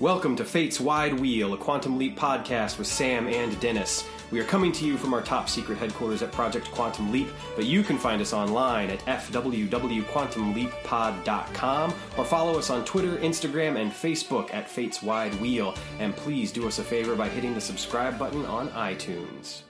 Welcome to Fate's Wide Wheel, a Quantum Leap podcast with Sam and Dennis. We are coming to you from our top secret headquarters at Project Quantum Leap, but you can find us online at fwwquantumleappod.com or follow us on Twitter, Instagram, and Facebook at Fate's Wide Wheel. And please do us a favor by hitting the subscribe button on iTunes.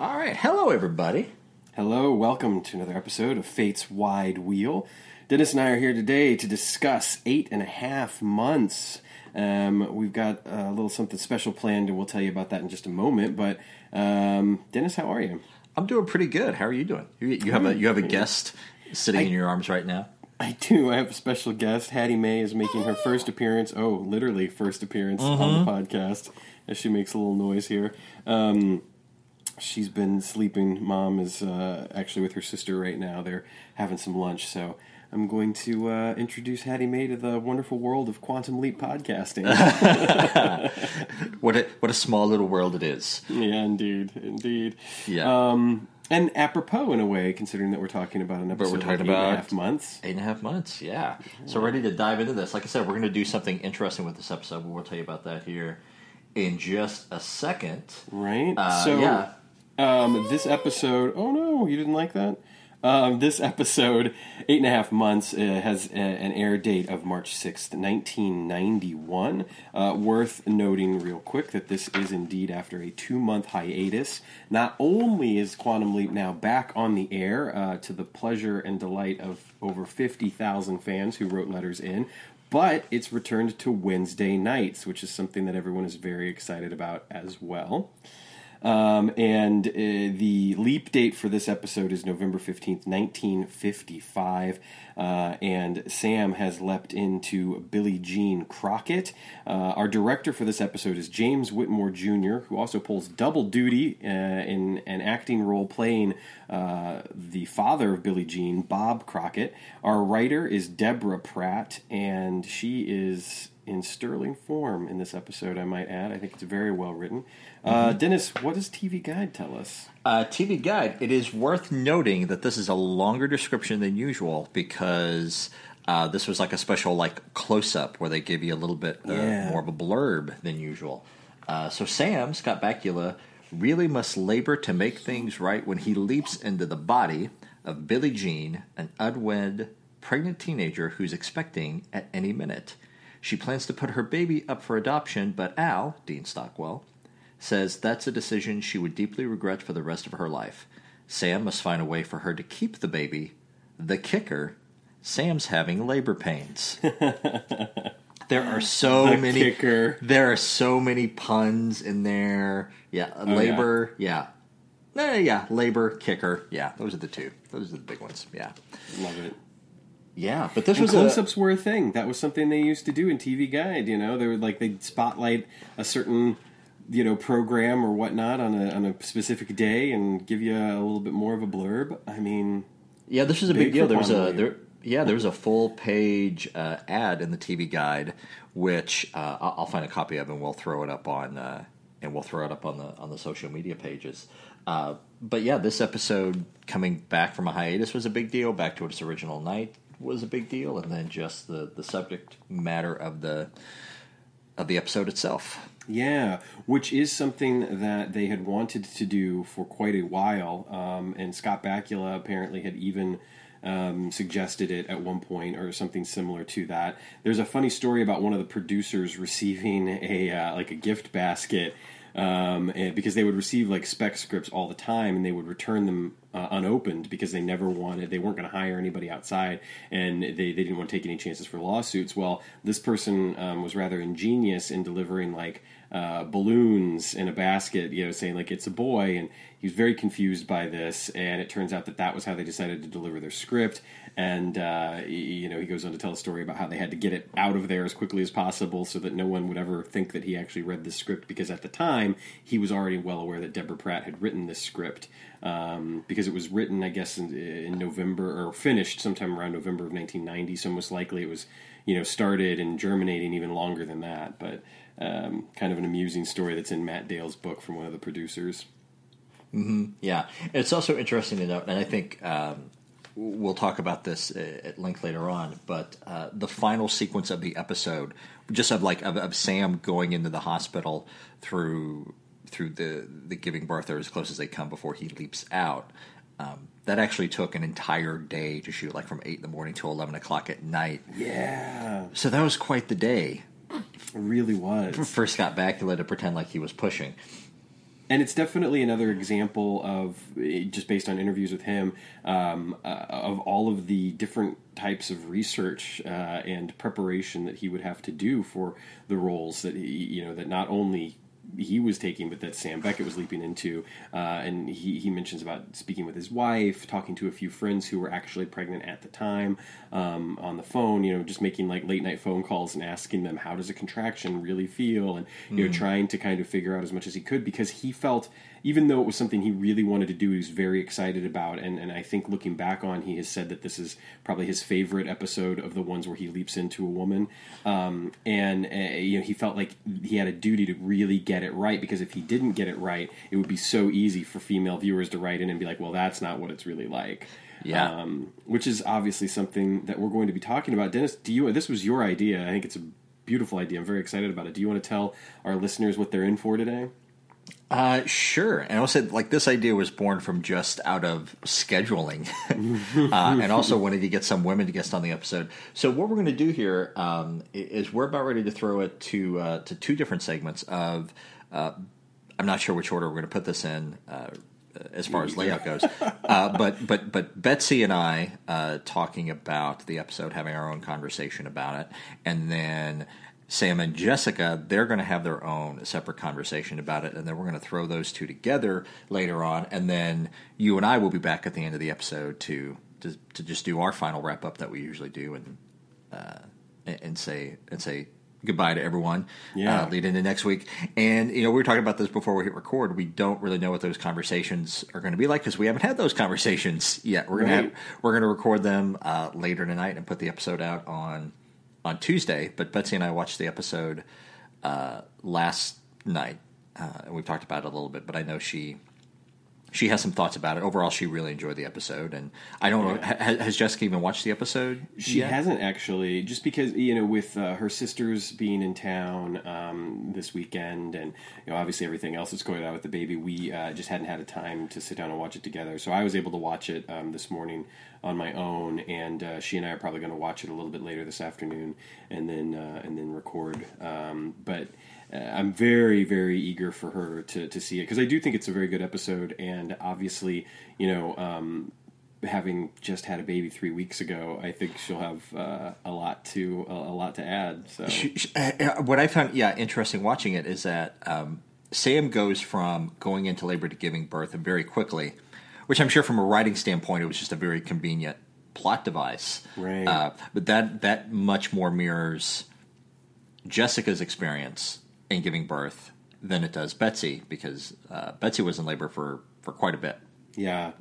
All right. Hello, everybody. Hello, welcome to another episode of Fate's Wide Wheel. Dennis and I are here today to discuss eight and a half months. Um, we've got a little something special planned, and we'll tell you about that in just a moment. But um, Dennis, how are you? I'm doing pretty good. How are you doing? You, you have a you have a guest sitting in your arms right now. I do. I have a special guest. Hattie Mae is making her first appearance. Oh, literally first appearance on the podcast. As she makes a little noise here. Um, she's been sleeping. Mom is uh, actually with her sister right now. They're having some lunch, so I'm going to uh, introduce Hattie Mae to the wonderful world of Quantum Leap podcasting. What a what a small little world it is. yeah, indeed, indeed. Yeah. Um, and apropos in a way, considering that we're talking about an episode we're talking of eight and a about- half months. Eight and a half months, yeah. So ready to dive into this. Like I said, we're going to do something interesting with this episode. But we'll tell you about that here in just a second. Right. Uh, so, yeah. um, this episode. Oh no, you didn't like that. Um, this episode, eight and a half months, uh, has a, an air date of March sixth, nineteen ninety one. Uh, worth noting, real quick, that this is indeed after a two month hiatus. Not only is Quantum Leap now back on the air, uh, to the pleasure and delight of over fifty thousand fans who wrote letters in. But it's returned to Wednesday nights, which is something that everyone is very excited about as well. Um, and uh, the leap date for this episode is November 15th, 1955. Uh, and Sam has leapt into Billie Jean Crockett. Uh, our director for this episode is James Whitmore Jr., who also pulls double duty uh, in an acting role playing uh, the father of Billie Jean, Bob Crockett. Our writer is Deborah Pratt, and she is in sterling form in this episode, I might add. I think it's very well written. Uh, Dennis, what does TV Guide tell us? Uh, TV Guide. It is worth noting that this is a longer description than usual because uh, this was like a special like close up where they give you a little bit uh, Yeah. more of a blurb than usual. Uh, so Sam Scott Bakula really must labor to make things right when he leaps into the body of Billie Jean, an unwed pregnant teenager who's expecting at any minute. She plans to put her baby up for adoption, but Al, Dean Stockwell, says that's a decision she would deeply regret for the rest of her life. Sam must find a way for her to keep the baby. The kicker Sam's having labor pains. there are so The many kicker. there are so many puns in there. Yeah, labor, yeah. Eh, yeah, labor, kicker. Yeah, those are the two. Those are the big ones. Yeah. Love it. Yeah, but this And was close a were a thing. That was something they used to do in TV Guide. You know, they would like they'd spotlight a certain you know program or whatnot on a on a specific day and give you a little bit more of a blurb. I mean, Yeah, this is a Big big deal. There was a there, yeah, there was a full page uh, ad in the TV guide, which uh, I'll I'll find a copy of and we'll throw it up on uh, and we'll throw it up on the on the social media pages. Uh, but yeah, this episode coming back from a hiatus was a big deal. Back to its original night was a big deal, and then just the the subject matter of the of the episode itself. Yeah, which is something that they had wanted to do for quite a while. Um, and Scott Bakula apparently had even um, suggested it at one point or something similar to that. There's a funny story about one of the producers receiving a uh, like a gift basket. Um, because they would receive like spec scripts all the time and they would return them uh, unopened because they never wanted they weren't going to hire anybody outside and they, they didn't want to take any chances for lawsuits. Well this person um, was rather ingenious in delivering like uh, balloons in a basket you know saying like it's a boy and he was very confused by this and it turns out that that was how they decided to deliver their script and uh, you know he goes on to tell a story about how they had to get it out of there as quickly as possible so that no one would ever think that he actually read the script because at the time he was already well aware that Deborah Pratt had written this script um, because it was written I guess in, in November or finished sometime around November of 1990 so most likely it was you know started and germinating even longer than that. But um, kind of an amusing story that's in Matt Dale's book from one of the producers. Yeah, it's also interesting to note, and I think um, we'll talk about this at length later on, but uh, the final sequence of the episode, just of like of, of, Sam going into the hospital through through the the giving birth or as close as they come before he leaps out. Um, that actually took an entire day to shoot, like from eight in the morning to eleven o'clock at night. Yeah. So that was quite the day. It really was. For Scott Bakula to pretend like he was pushing and it's definitely another example of just based on interviews with him um, uh, of all of the different types of research uh, and preparation that he would have to do for the roles that he, you know that not only he was taking, but that Sam Beckett was leaping into. Uh, and he, he mentions about speaking with his wife, talking to a few friends who were actually pregnant at the time um, on the phone, you know, just making like late night phone calls and asking them, how does a contraction really feel? And, you mm. know, trying to kind of figure out as much as he could because he felt even though it was something he really wanted to do, he was very excited about. And, and I think looking back on, he has said that this is probably his favorite episode of the ones where he leaps into a woman. Um, and uh, you know, he felt like he had a duty to really get it right because if he didn't get it right, it would be so easy for female viewers to write in and be like, "Well, that's not what it's really like." Yeah. Um, which is obviously something that we're going to be talking about. Dennis, do you? This was your idea. I think it's a beautiful idea. I'm very excited about it. Do you want to tell our listeners what they're in for today? Uh, sure. And also, like this idea was born from just out of scheduling, uh, and also wanting to get some women to guest on the episode. So what we're going to do here um, is we're about ready to throw it to uh, to two different segments of. Uh, I'm not sure which order we're going to put this in uh, as far as layout goes, uh, but but but Betsy and I talking about the episode, having our own conversation about it, and then Sam and Jessica, they're going to have their own separate conversation about it, and then we're going to throw those two together later on, and then you and I will be back at the end of the episode to to, to just do our final wrap up that we usually do, and uh, and say and say goodbye to everyone. Yeah, uh, lead into next week, and you know we were talking about this before we hit record. We don't really know what those conversations are going to be like because we haven't had those conversations yet. We're gonna have, we're going to record them uh, later tonight and put the episode out on on Tuesday, but Betsy and I watched the episode uh, last night, uh, and we've talked about it a little bit. But I know she she has some thoughts about it. Overall, she really enjoyed the episode, and I don't know. Ha- has Jessica even watched the episode? She yet? hasn't actually, just because you know, with uh, her sisters being in town um, this weekend, and you know, obviously everything else that's going on with the baby, we uh, just hadn't had a time to sit down and watch it together. So I was able to watch it um, this morning on my own, and uh, she and I are probably going to watch it a little bit later this afternoon, and then uh, and then record. Um, but I'm very, very eager for her to, to see it because I do think it's a very good episode, and obviously, you know, um, having just had a baby three weeks ago, I think she'll have uh, a lot to a, a, lot to add. So, she, she, uh, uh, what I found, yeah, interesting watching it is that um, Sam goes from going into labor to giving birth and very quickly, which I'm sure from a writing standpoint, it was just a very convenient plot device. Right. Uh, but that that much more mirrors Jessica's experience in giving birth than it does Betsy because uh, Betsy was in labor for, for quite a bit. Yeah.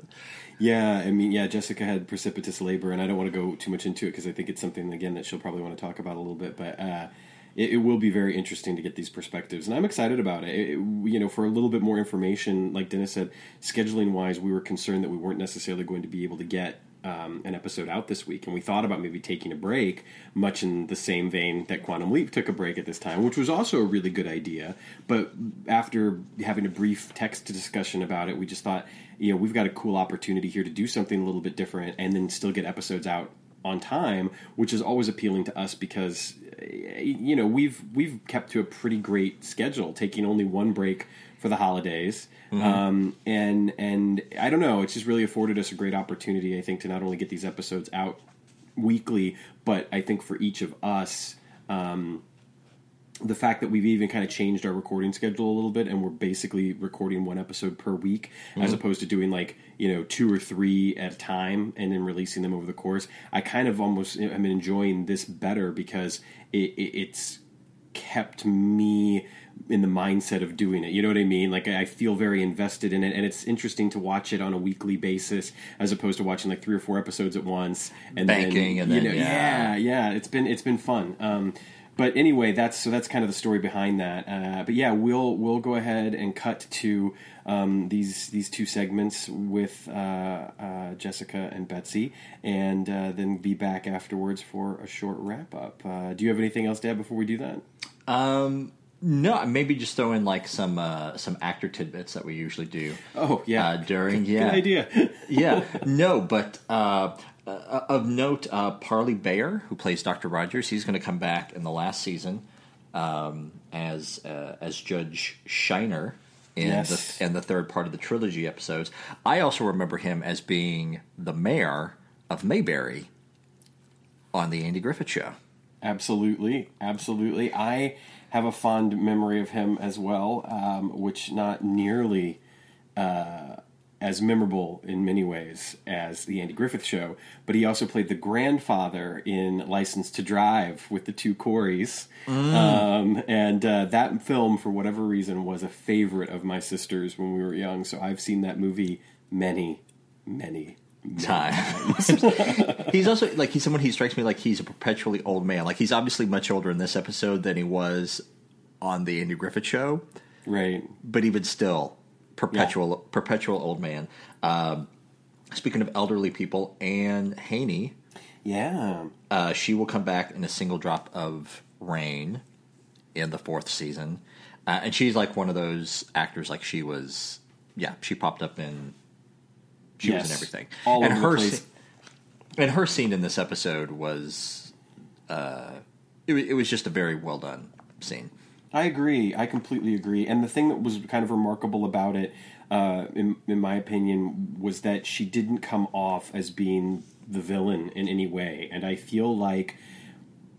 Yeah, I mean, yeah, Jessica had precipitous labor, and I don't want to go too much into it because I think it's something, again, that she'll probably want to talk about a little bit, but uh, it, it, will be very interesting to get these perspectives, and I'm excited about it. it. You know, for a little bit more information, like Dennis said, scheduling wise, we were concerned that we weren't necessarily going to be able to get um, an episode out this week, and we thought about maybe taking a break, much in the same vein that Quantum Leap took a break at this time, which was also a really good idea. But after having a brief text discussion about it, we just thought, you know, we've got a cool opportunity here to do something a little bit different, and then still get episodes out on time, which is always appealing to us because you know we've we've kept to a pretty great schedule, taking only one break for the holidays Mm-hmm. Um, and and I don't know, it's just really afforded us a great opportunity, I think, to not only get these episodes out weekly, but I think for each of us, um, the fact that we've even kind of changed our recording schedule a little bit and we're basically recording one episode per week mm-hmm. as opposed to doing like you know two or three at a time and then releasing them over the course i kind of almost am enjoying this better because it, it, it's kept me in the mindset of doing it. You know what I mean? Like I feel very invested in it, and it's interesting to watch it on a weekly basis as opposed to watching like three or four episodes at once and banking then, and then you know, yeah. yeah. yeah, It's been it's been fun. Um, but anyway, that's so that's kind of the story behind that. Uh, but yeah, we'll we'll go ahead and cut to um, these these two segments with uh, uh, Jessica and Betsy, and uh, then be back afterwards for a short wrap up. Uh, do you have anything else, Dad, before we do that? Um, no, maybe just throw in like some uh, some actor tidbits that we usually do. Oh yeah, uh, during yeah good idea. yeah no, but uh, uh, of note, uh, Parley Baer, who plays Doctor Rogers, he's going to come back in the last season um, as uh, as Judge Shiner in Yes. the in the third part of the trilogy episodes. I also remember him as being the mayor of Mayberry on the Andy Griffith Show. Absolutely, absolutely. I have a fond memory of him as well, um, which not nearly uh, as memorable in many ways as the Andy Griffith Show. But he also played the grandfather in License to Drive with the two Coreys, um, and uh, that film, for whatever reason, was a favorite of my sister's when we were young. So I've seen that movie many, many. Time. he's also like he's someone he strikes me like he's a perpetually old man. Like he's obviously much older in this episode than he was on the Andy Griffith show, Right. but even still, perpetual perpetual old man. Um, speaking of elderly people, Anne Haney, Yeah. uh, she will come back in a single drop of rain in the fourth season, uh, and she's like one of those actors. Like she was, yeah, she popped up in. She was Yes. in everything, All and over the her and her scene in this episode was, uh, it, it was just a very well done scene. I agree. I completely agree. And the thing that was kind of remarkable about it, uh, in, in my opinion, was that she didn't come off as being the villain in any way. And I feel like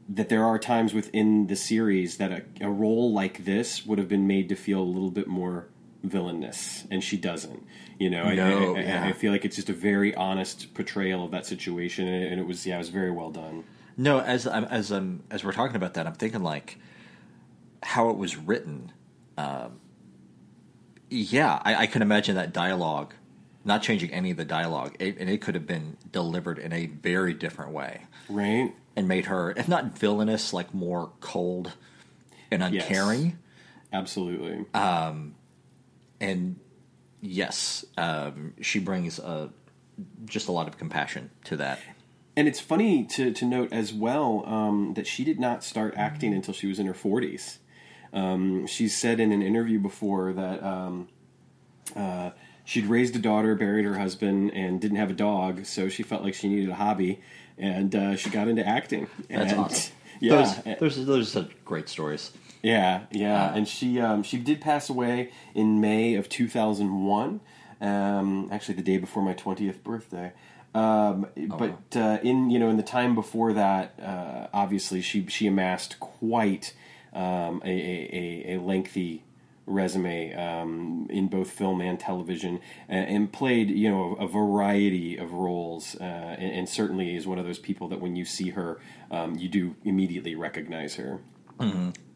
that there are times within the series that a, a role like this would have been made to feel a little bit more villainous, and she doesn't. You know, I- No, I, I, yeah. I feel like it's just a very honest portrayal of that situation, and it, was yeah, it was very well done. No, as I'm as I'm as we're talking about that, I'm thinking like how it was written. Um, yeah, I, I can imagine that dialogue, not changing any of the dialogue, it, and it could have been delivered in a very different way Right? and made her, if not villainous, like more cold and Yes. uncaring. Absolutely. And yes, um, she brings uh, just a lot of compassion to that. And it's funny to, to note as well um, that she did not start acting until she was in her 40s. Um, she said in an interview before that um, uh, she'd raised a daughter, buried her husband, and didn't have a dog, so she felt like she needed a hobby, and uh, she got into acting. That's and, awesome. Yeah, Those, those, those are such great stories. Yeah, yeah, Uh, and she um, she did pass away in May of two thousand one. Um, actually, the day before my twentieth birthday. Um, but uh, in you know in the time before that, uh, obviously she she amassed quite um, a, a, a- a lengthy resume um, in both film and television, and, and played you know a, variety of roles, uh, and, and certainly is one of those people that when you see her, um, you do immediately recognize her.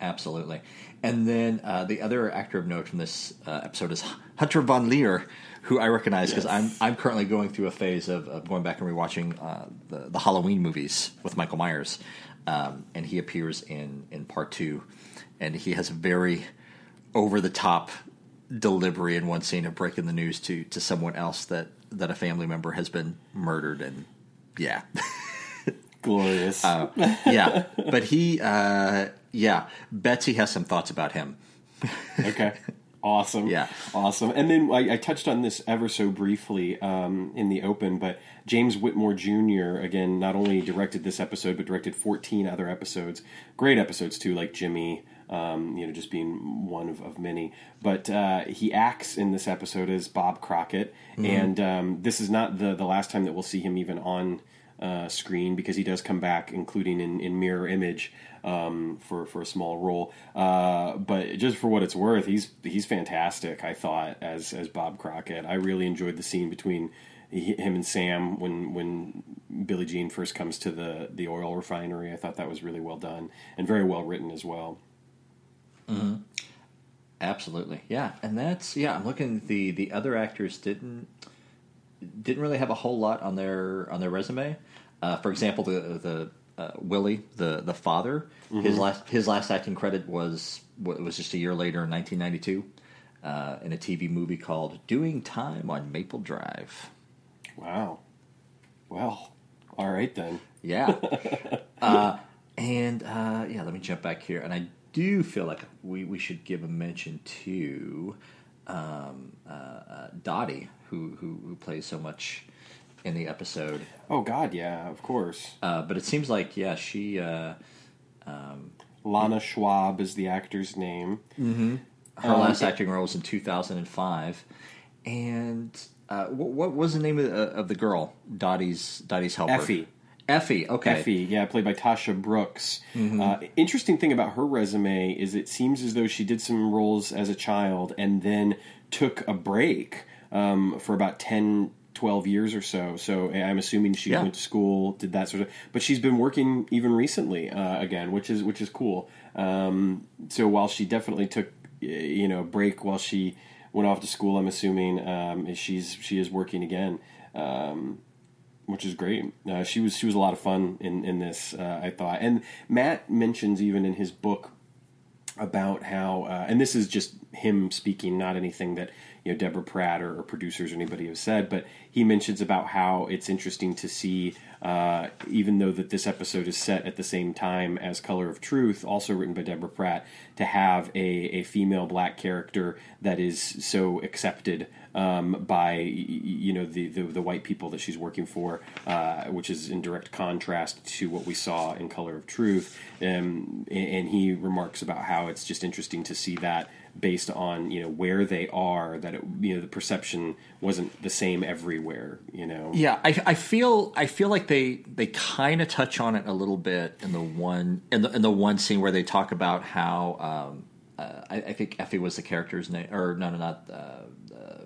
Absolutely. And then uh, the other actor of note from this uh, episode is Hunter Von Leer, who I recognize because I'm I'm currently going through a phase of, of going back and rewatching uh, the the Halloween movies with Michael Myers, um, and he appears in in part two, and he has a very over the top delivery in one scene of breaking the news to to someone else that that a family member has been murdered and yeah. Glorious. yeah. But he uh yeah betsy has some thoughts about him Okay. Awesome. Yeah. Awesome. And then I, I touched on this ever so briefly um, in the open, but James Whitmore Jr., again, not only directed this episode, but directed 14 other episodes. Great episodes, too, like Jimmy, um, you know, just being one of, of many. But uh, he acts in this episode as Bob Crockett. And um, this is not the, the last time that we'll see him even on uh, screen because he does come back, including in, in Mirror Image um, for for a small role. Uh, but just for what it's worth, he's he's fantastic. I thought as as Bob Crockett. I really enjoyed the scene between him and Sam when when Billie Jean first comes to the the oil refinery. I thought that was really well done and very well written as well. Absolutely, yeah, and that's yeah. I'm looking. the The other actors didn't didn't really have a whole lot on their on their resume. Uh, for example, the the uh, Willie, the the father. His last his last acting credit was what was just a year later in 1992 uh, in a TV movie called "Doing Time on Maple Drive." Wow. Well, all right then. Yeah. uh, and uh, yeah, let me jump back here. And I do feel like we, we should give a mention to um, uh, uh, Dottie, who, who, who plays so much in the episode. Oh God, yeah, of course. Uh, but it seems like, yeah, she. Uh, Lana Schwab is the actor's name. her Um, last acting role was in 2005. And uh, what, what was the name of the, of the girl? Dottie's Dottie's helper. Effie. Effie. Okay. Effie, yeah, played by Tasha Brooks. Uh, interesting thing about her resume is it seems as though she did some roles as a child and then took a break um, for about 10, 12 years or so. So I'm assuming she Yeah. went to school, did that sort of. But she's been working even recently uh, again, which is which is cool. Um, so while she definitely took you know a break while she went off to school, I'm assuming um, she's she is working again. Um, which is great. Uh, she was she was a lot of fun in in this. Uh, I thought, and Matt mentions even in his book about how, uh, and this is just him speaking, not anything that you know Deborah Pratt or, or producers or anybody have said, but he mentions about how it's interesting to see, uh, even though that this episode is set at the same time as Color of Truth, also written by Deborah Pratt, to have a, a female black character that is so accepted um, by you know the, the the white people that she's working for, uh, which is in direct contrast to what we saw in Color of Truth. Um, and, and he remarks about how it's just interesting to see that based on you know where they are, that it, you know the perception wasn't the same everywhere. You know, Yeah, I, I feel I feel like they they kind of touch on it a little bit in the one in the in the one scene where they talk about how um, uh, I, I think Effie was the character's name or no no not uh, uh,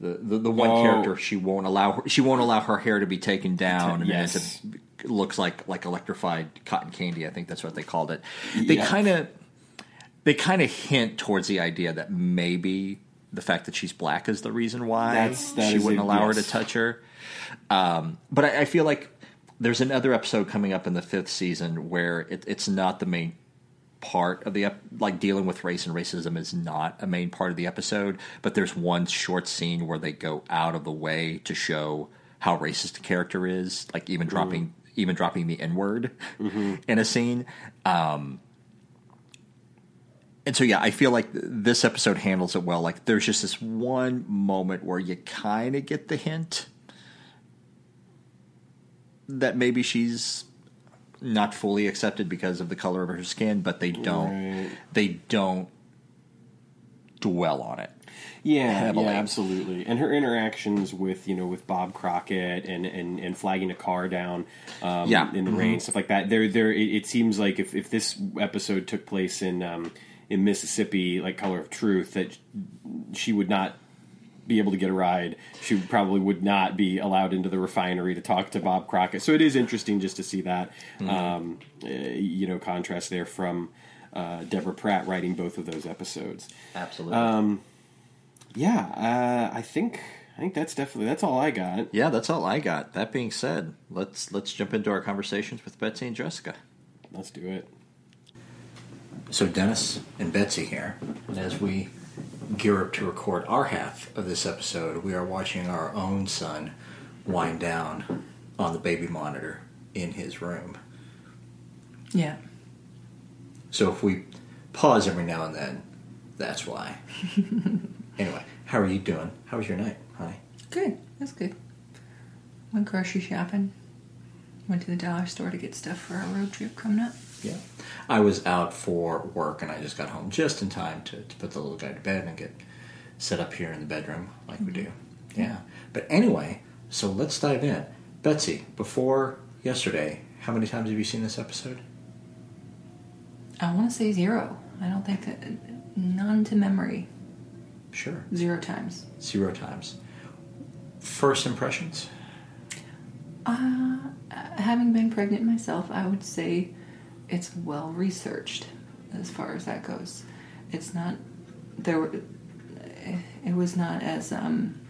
the, the the one Oh. character she won't allow her, she won't allow her hair to be taken down and Yes. it looks like like electrified cotton candy I think that's what they called it. They Yeah. kind of they kind of hint towards the idea that maybe the fact that she's black is the reason why That's- that she wouldn't it, allow her to touch her. Um, but I, I feel like there's another episode coming up in the fifth season where it, it's not the main part of the ep- like dealing with race and racism is not a main part of the episode. But there's one short scene where they go out of the way to show how racist the character is, like even dropping even dropping the n word in a scene. Um, and so yeah, I feel like th- this episode handles it well. Like there's just this one moment where you kind of get the hint that maybe she's not fully accepted because of the color of her skin, but they don't Right. they don't dwell on it. Yeah, heavily. yeah, absolutely. And her interactions with you know with Bob Crockett and and, and flagging a car down, um, Yeah. in the rain, stuff like that. There, there. It, it seems like if, if this episode took place in um, in Mississippi, like Color of Truth, that she would not be able to get a ride. She probably would not be allowed into the refinery to talk to Bob Crockett. So it is interesting just to see that, um, uh, you know, contrast there from uh, Deborah Pratt writing both of those episodes. Absolutely. Yeah, uh, I think I think that's definitely that's all I got. yeah, that's all I got. That being said, let's let's jump into our conversations with Betsy and Jessica. Let's do it. So Dennis and Betsy here, and as we gear up to record our half of this episode, we are watching our own son wind down on the baby monitor in his room. Yeah. So if we pause every now and then, that's why. anyway, how are you doing? How was your night, honey? Good. That's good. Went grocery shopping. Went to the dollar store to get stuff for our road trip coming up. Yeah. I was out for work and I just got home just in time to, to put the little guy to bed and get set up here in the bedroom like we do. Yeah. But anyway, so let's dive in. Betsy, before yesterday, how many times have you seen this episode? I want to say zero. I don't think that. None to memory. Sure. Zero times. Zero times. First impressions? Uh, having been pregnant myself, I would say it's well researched as far as that goes. It's not there. Were, it was not as um,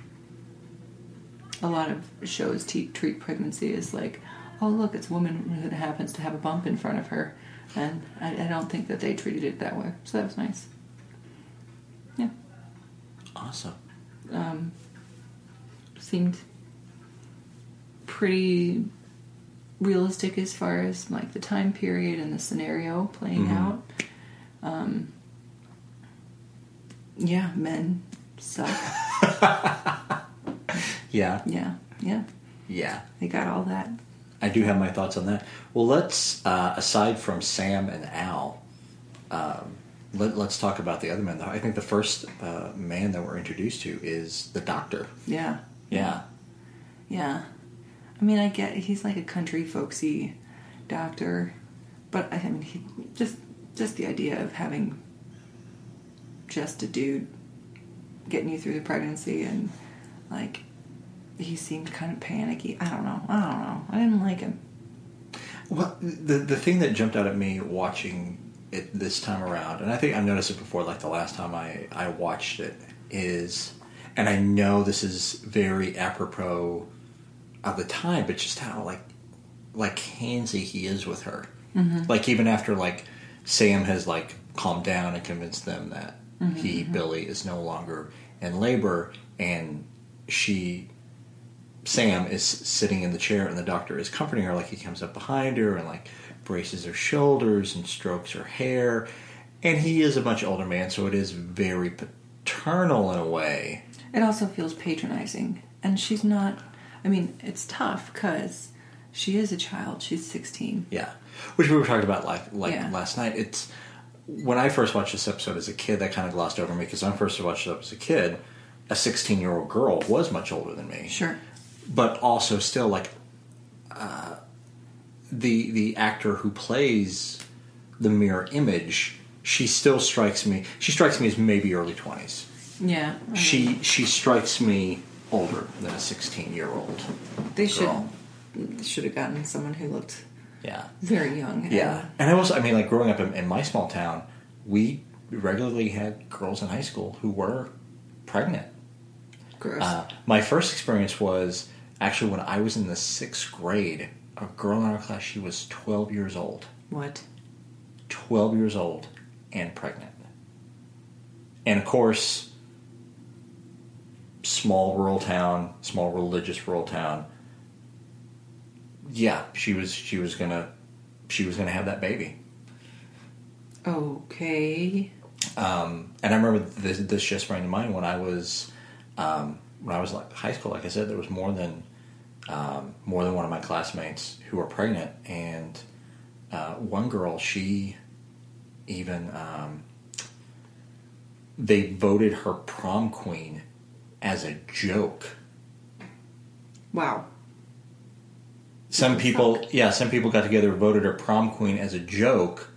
a lot of shows te- treat pregnancy as like, oh look, it's a woman who happens to have a bump in front of her, and I, I don't think that they treated it that way. So that was nice. Yeah, Awesome. um, seemed pretty realistic as far as like the time period and the scenario playing Mhm. out. Um, yeah, men suck. Yeah, yeah, yeah, yeah. they got all that. I do have my thoughts on that. Well, let's uh, aside from Sam and Al, um, let, us talk about the other men. I think the first uh, man that we're introduced to is the doctor. Yeah, Yeah, Yeah. I mean, I get he's like a country folksy doctor, but I mean, he, just just the idea of having just a dude getting you through the pregnancy and like he seemed kind of panicky. I don't know. I don't know. I didn't like him. Well, the the thing that jumped out at me watching it this time around, and I think I noticed it before, like the last time I I watched it, is, and I know this is very apropos of the time, but just how like like handsy he is with her. Mm-hmm. Like even after like Sam has like calmed down and convinced them that mm-hmm, he mm-hmm. Billie is no longer in labor, and she Sam is sitting in the chair and the doctor is comforting her like he comes up behind her and like braces her shoulders and strokes her hair. And he is a much older man, so it is very paternal in a way. It also feels patronizing, and she's not. I mean, it's tough because she is a child. She's sixteen. Yeah. Which we were talking about like like Yeah. last night. It's when I first watched this episode as a kid that kind of glossed over me because when I first watched it up as a kid, a 16 year old girl was much older than me. Sure. but also still like uh, the the actor who plays the mirror image she still strikes me she strikes me as maybe early 20s Yeah. She she strikes me older than a 16 year old They should girl. should have gotten someone who looked yeah very young. yeah and- and i was i mean like growing up in, in my small town we regularly had girls in high school who were pregnant gross. Uh, my first experience was actually when I was in the sixth grade. A girl in our class, she was 12 years old. what? 12 years old and pregnant. And of course, small rural town, small religious rural town. Yeah, she was she was gonna she was gonna have that baby. Okay. Um, and I remember this, this just sprang to mind when I was um, when I was like high school. Like I said, there was more than um, more than one of my classmates who were pregnant, and uh, one girl, she even um, they voted her prom queen as a joke. Wow. Some people, yeah, some people got together and voted her prom queen as a joke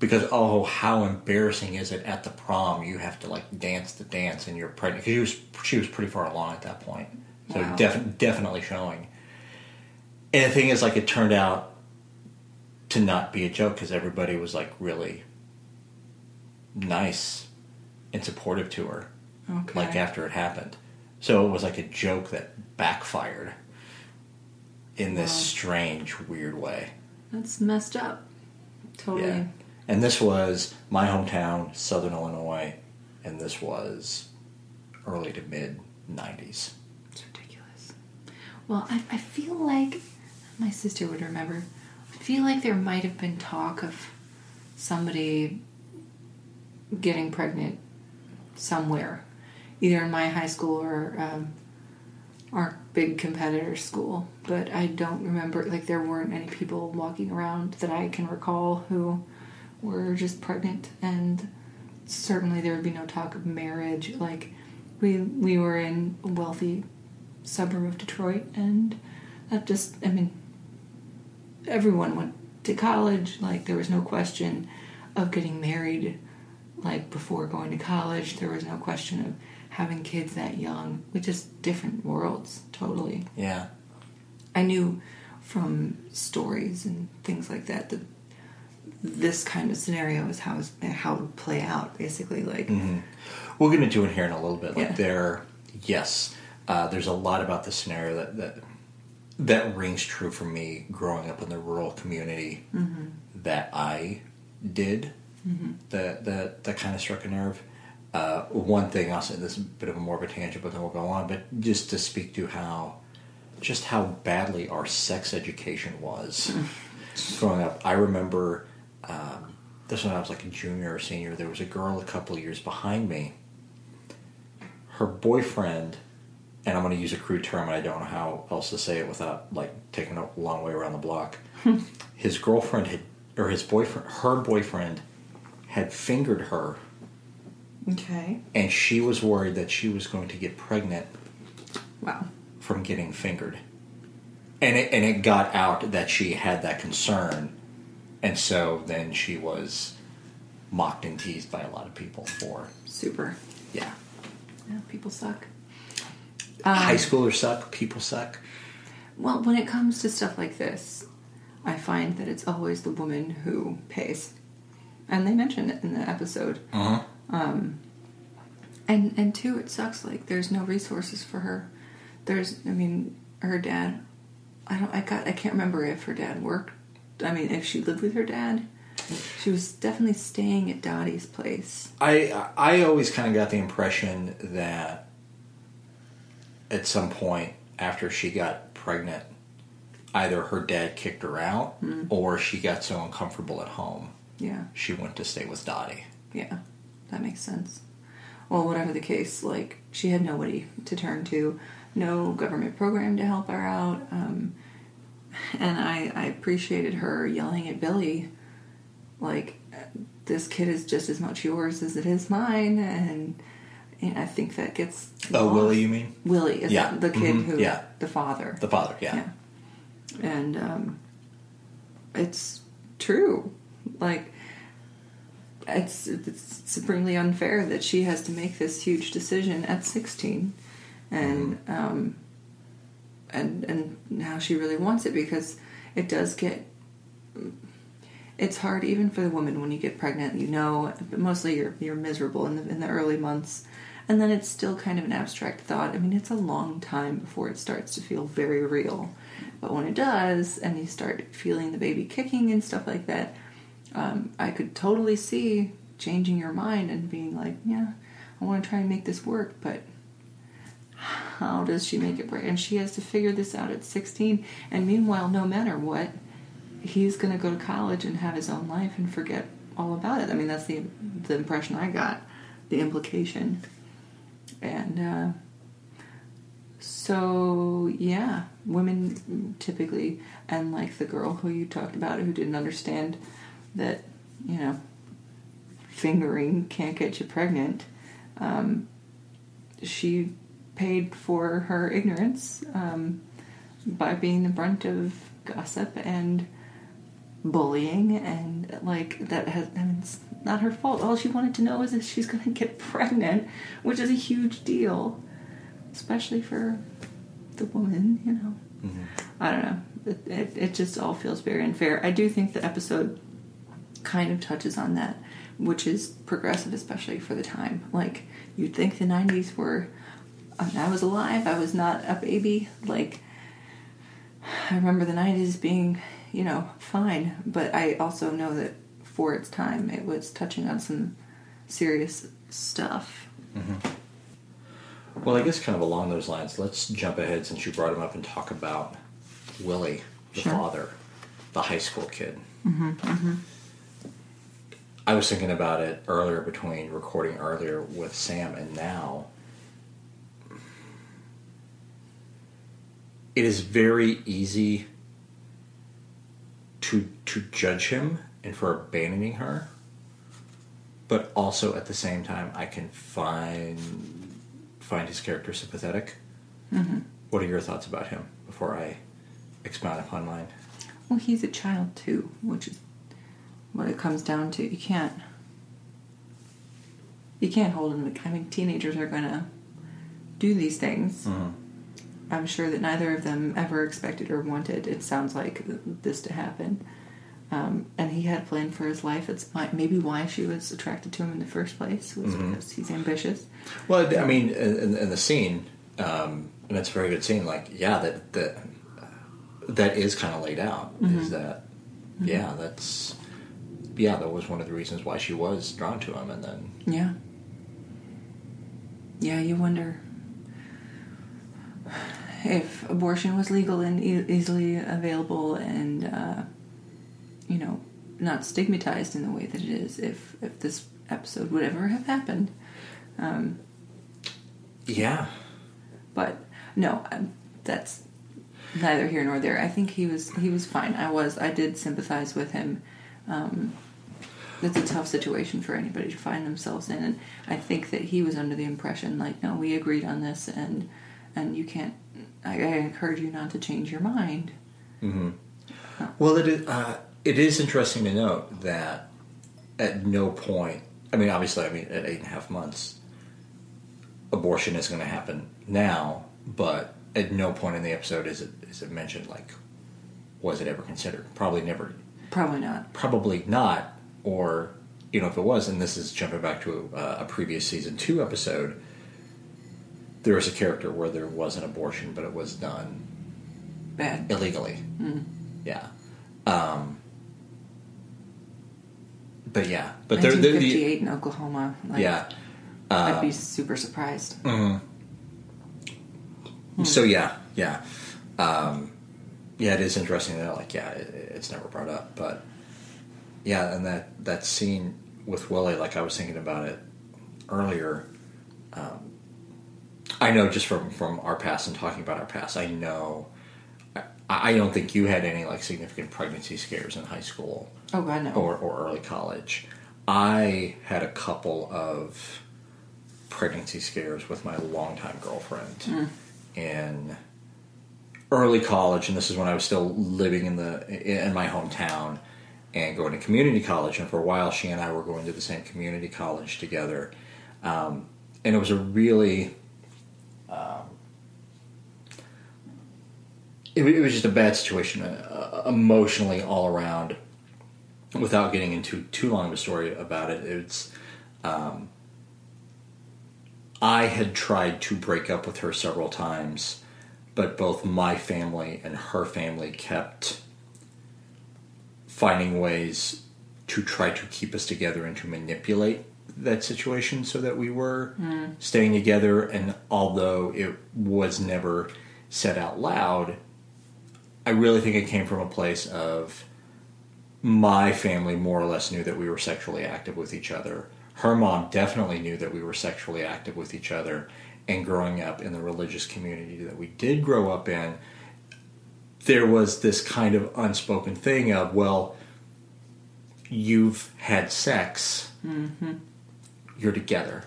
because oh, how embarrassing is it at the prom? You have to like dance the dance and you're pregnant because she was she was pretty far along at that point, so Wow. def- definitely showing. And the thing is, like, it turned out to not be a joke because everybody was like really nice and supportive to her Okay. like after it happened. So it was like a joke that backfired in this Wow. strange, weird way. That's messed up. Totally. Yeah. And this was my hometown, Southern Illinois, and this was early to mid 90s. It's ridiculous. Well, I, I feel like my sister would remember. I feel like there might have been talk of somebody getting pregnant somewhere, either in my high school or um, our big competitor school. But I don't remember. Like there weren't any people walking around that I can recall who were just pregnant, and certainly there would be no talk of marriage. Like we we were in a wealthy suburb of Detroit, and that just I mean everyone went to college. Like there was no question of getting married. Like before going to college, there was no question of having kids that young. We just different worlds, totally. Yeah. I knew from stories and things like that that this kind of scenario is how it's, how it would play out. Basically, like mm-hmm. We'll get into it here in a little bit. Like Yeah. there, yes, uh, there's a lot about this scenario that, that that rings true for me growing up in the rural community mm-hmm. that I did. Mm-hmm. That that that kind of struck a nerve. Uh, one thing I'll say this is a bit of a more of a tangent, but then we'll go on. But just to speak to how, just how badly our sex education was growing up. I remember um, this when I was like a junior or senior. There was a girl a couple of years behind me. Her boyfriend, and I'm going to use a crude term, and I don't know how else to say it without like taking a long way around the block. his girlfriend had, or his boyfriend, her boyfriend, had fingered her Okay. and she was worried that she was going to get pregnant Wow. from getting fingered. And it, and it got out that she had that concern, and so then she was mocked and teased by a lot of people for Super. yeah. Yeah, people suck. High schoolers suck. People suck. Well, when it comes to stuff like this, I find that it's always the woman who pays, and they mention it in the episode. Uh-huh. Um, and and two, it sucks. Like there's no resources for her. There's, I mean, her dad. I don't. I got. I can't remember if her dad worked. I mean, if she lived with her dad. She was definitely staying at Dottie's place. I I always kind of got the impression that at some point after she got pregnant, either her dad kicked her out hmm. or she got so uncomfortable at home Yeah. she went to stay with Dottie. Yeah, that makes sense. Well, whatever the case, like she had nobody to turn to, no government program to help her out, um, and I, I appreciated her yelling at Billy, like, "This kid is just as much yours as it is mine," and, and I think that gets. Oh, lost. Willie, you mean Willie is Yeah. the kid Mhm. who, Yeah. the father, the father? Yeah. yeah. And um, it's true. Like, it's, it's supremely unfair that she has to make this huge decision at 16 and um, and and how she really wants it because it does get it's hard even for the woman when you get pregnant you know but mostly you're you're miserable in the in the early months. And then it's still kind of an abstract thought. I mean it's a long time before it starts to feel very real. But when it does and you start feeling the baby kicking and stuff like that um, i could totally see changing your mind and being like yeah i want to try and make this work but how does she make it work and she has to figure this out at 16 and meanwhile no matter what he's going to go to college and have his own life and forget all about it. I mean, that's the the impression I got, the implication, and uh, so yeah, women typically, and like the girl who you talked about who didn't understand that you know fingering can't get you pregnant. Um, she paid for her ignorance um, by being the brunt of gossip and bullying and like that has I mean, it's not her fault. All she wanted to know is if she's going to get pregnant, which is a huge deal, especially for the woman. You know, I don't know. It, it it just all feels very unfair. I do think the episode kind of touches on that, which is progressive, especially for the time. Like you'd think the '90s were. I, was alive. I was not a baby. Like I remember the 90s being, you know, fine, but I also know that for its time it was touching on some serious stuff. Mm-hmm. Well, I guess kind of along those lines, let's jump ahead since you brought him up and talk about Willie, the Sure. father, the high school kid. Mm-hmm, mm-hmm. I was thinking about it earlier between recording earlier with Sam and now. It is very easy to to judge him and for abandoning her, but also at the same time, I can find find his character sympathetic. Mm-hmm. What are your thoughts about him before I expound upon mine? Well, he's a child too, which is what it comes down to. You can't you can't hold him. I mean, teenagers are gonna do these things. I'm sure that neither of them ever expected or wanted. It sounds like this to happen. Um, and he had a plan for his life. It's maybe why she was attracted to him in the first place was because he's ambitious. Well, I mean, in, in the scene, um, and it's a very good scene. Like, yeah, that the that is kind of laid out is that yeah that's yeah that was one of the reasons why she was drawn to him and then Yeah. Yeah, you wonder if abortion was legal and e- easily available and, uh, you know, not stigmatized in the way that it is, if, if this episode would ever have happened. Um, yeah but no, um, that's neither here nor there. I think he was he was fine. I was I did sympathize with him. Um, it's a tough situation for anybody to find themselves in, and I think that he was under the impression like, no, we agreed on this, and and you can't. I, I encourage you not to change your mind. Well, it is, uh, it is interesting to note that at no point, I mean, obviously, I mean, at eight and a half months, abortion is going to happen now, but at no point in the episode is it is it mentioned like, was it ever considered? Probably never. Probably not. Probably not. Or you know, if it was, and this is jumping back to a, a previous season two episode. There was a character where there was an abortion, but it was done Bad. illegally. Mm-hmm. Yeah. Um, but yeah, but they're, they're the 1958 in Oklahoma. Like, yeah. I'd be um, super surprised. Mm-hmm. Hmm. So yeah, yeah, um, yeah. It is interesting that like yeah, it, it's never brought up, but yeah, and that that scene with Willie, like I was thinking about it earlier. Um, I know just from from our past and talking about our past, I know. I, I don't think you had any like significant pregnancy scares in high school. Oh God, no. or, or early college. I had a couple of pregnancy scares with my longtime girlfriend in early college, and this is when I was still living in the in my hometown and going to community college. And for a while, she and I were going to the same community college together, um, and it was a really um, it, it was just a bad situation uh, emotionally all around without getting into too long of a story about it, it's um, I had tried to break up with her several times, but both my family and her family kept finding ways to try to keep us together and to manipulate that situation so that we were hmm. staying together. And although it was never said out loud, I really think it came from a place of my family more or less knew that we were sexually active with each other. Her mom definitely knew that we were sexually active with each other. And growing up in the religious community that we did grow up in, there was this kind of unspoken thing of, well, you've had sex, mm-hmm. you're together,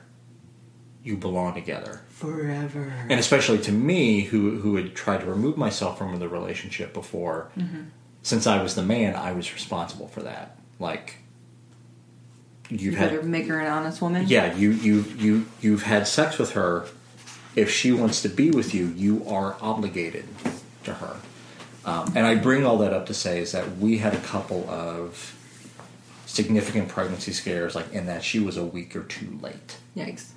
you belong together. Forever. and especially to me who who had tried to remove myself from the relationship before mm-hmm. since i was the man i was responsible for that. Like you've You had better make her an honest woman. yeah you you you you've had sex with her if she wants to be with you you are obligated to her um, and i bring all that up to say is that we had a couple of significant pregnancy scares like in that she was a week or two late Yikes.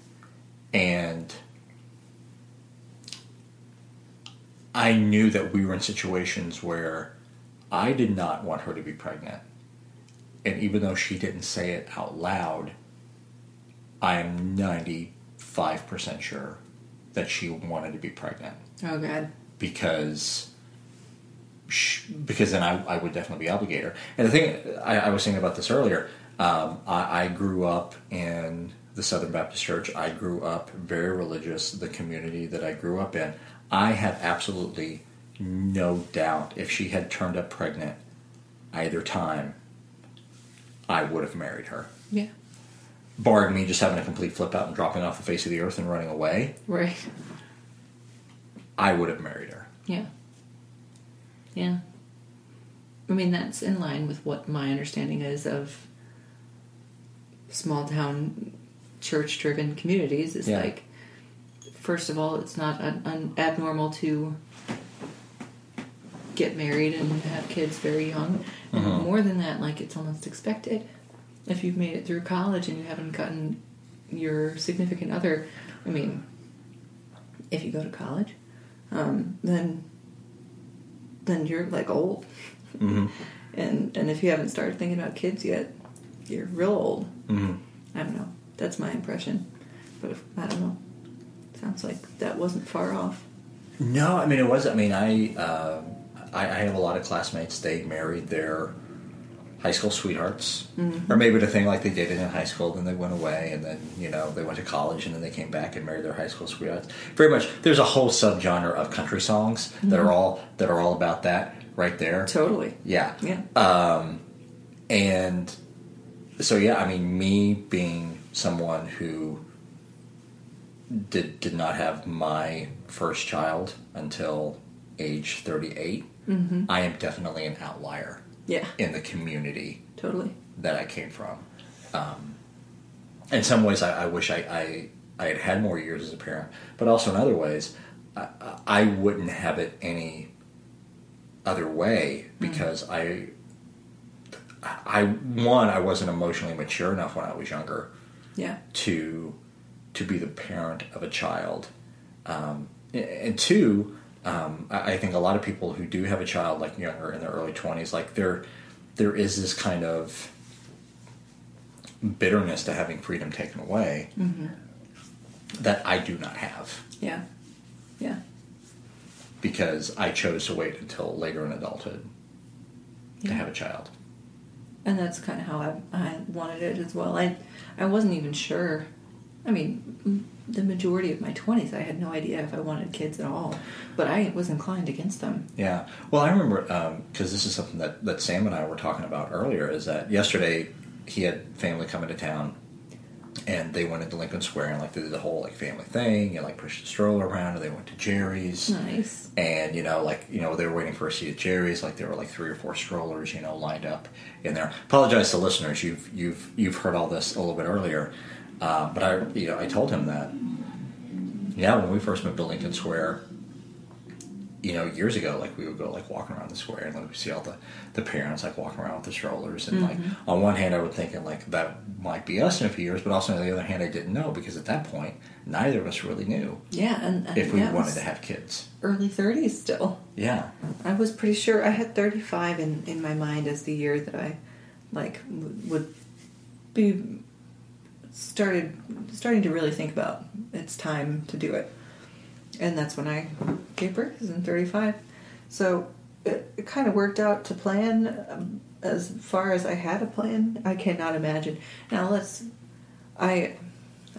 and I knew that we were in situations where I did not want her to be pregnant. And even though she didn't say it out loud, I am 95% sure that she wanted to be pregnant Oh God. because sh- because then I, I would definitely be obligator. And the thing I, I was thinking about this earlier. Um, I, I grew up in the Southern Baptist Church. I grew up very religious. The community that I grew up in, I had absolutely no doubt if she had turned up pregnant either time, I would have married her. Yeah. Barring me just having a complete flip out and dropping off the face of the earth and running away, Right. I would have married her. Yeah. Yeah. I mean, that's in line with what my understanding is of small town church driven communities. Is Yeah. like, first of all, it's not un- un- abnormal to get married and have kids very young. And uh-huh. more than that, like, it's almost expected. If you've made it through college and you haven't gotten your significant other, I mean, if you go to college, um, then then you're like old. Mm-hmm. And and if you haven't started thinking about kids yet, you're real old. Mm-hmm. I don't know. That's my impression. But if, I don't know. Sounds like that wasn't far off. No, I mean it was. I mean, I, uh, I I have a lot of classmates. They married their high school sweethearts, mm-hmm. or maybe the thing like they dated in high school, then they went away, and then you know they went to college, and then they came back and married their high school sweethearts. Very much. There's a whole subgenre of country songs that are mm-hmm. all that are all about that right there. Totally. Yeah. Yeah. Um, and so yeah, I mean, me being someone who did did not have my first child until age 38, mm-hmm. I am definitely an outlier Yeah. in the community Totally. that I came from. Um, in some ways, I, I wish I, I I had had more years as a parent, but also in other ways, I, I wouldn't have it any other way because I I one I wasn't emotionally mature enough when I was younger Yeah. to to be the parent of a child, um, and two, um, I, I think a lot of people who do have a child like younger in their early twenties, like there there is this kind of bitterness to having freedom taken away that I do not have Yeah. Yeah. because I chose to wait until later in adulthood to have a child. And that's kind of how I, I wanted it as well. I I wasn't even sure. I mean, the majority of my 20s, I had no idea if I wanted kids at all. But I was inclined against them. Yeah. Well, I remember um, because this is something that, that Sam and I were talking about earlier. Is that yesterday he had family coming to town, and they went into Lincoln Square and like they did the whole like family thing and like pushed the stroller around, and they went to Jerry's. Nice. And you know, like you know, they were waiting for a seat at Jerry's. Like there were like three or four strollers, you know, lined up in there. Apologize to listeners. You've you've you've heard all this a little bit earlier, uh, but I you know I told him that. Yeah, when we first moved to Lincoln Square, you know, years ago, like we would go like walking around the square and like we see all the, the parents like walking around with the strollers and like on one hand I would thinking like that might be us in a few years, but also on the other hand I didn't know because at that point neither of us really knew Yeah, and, and if we yeah, wanted to have kids. early 30s still. Yeah. I was pretty sure I had 35 in, in my mind as the year that I like w- would be started starting to really think about it's time to do it. And that's when I gave birth is in 35. So it, it kind of worked out to plan um, as far as I had a plan. I cannot imagine. Now let's I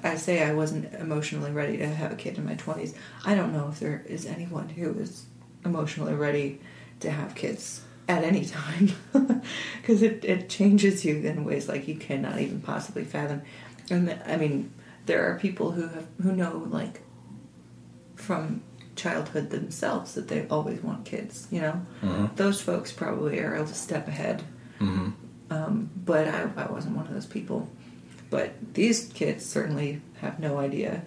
I say I wasn't emotionally ready to have a kid in my 20s. I don't know if there is anyone who is emotionally ready to have kids at any time because it, it changes you in ways like you cannot even possibly fathom. And I mean, there are people who have who know like from childhood themselves that they always want kids. You know, Mhm. those folks probably are a step ahead. Mm-hmm. Um, but I, I wasn't one of those people. But these kids certainly have no idea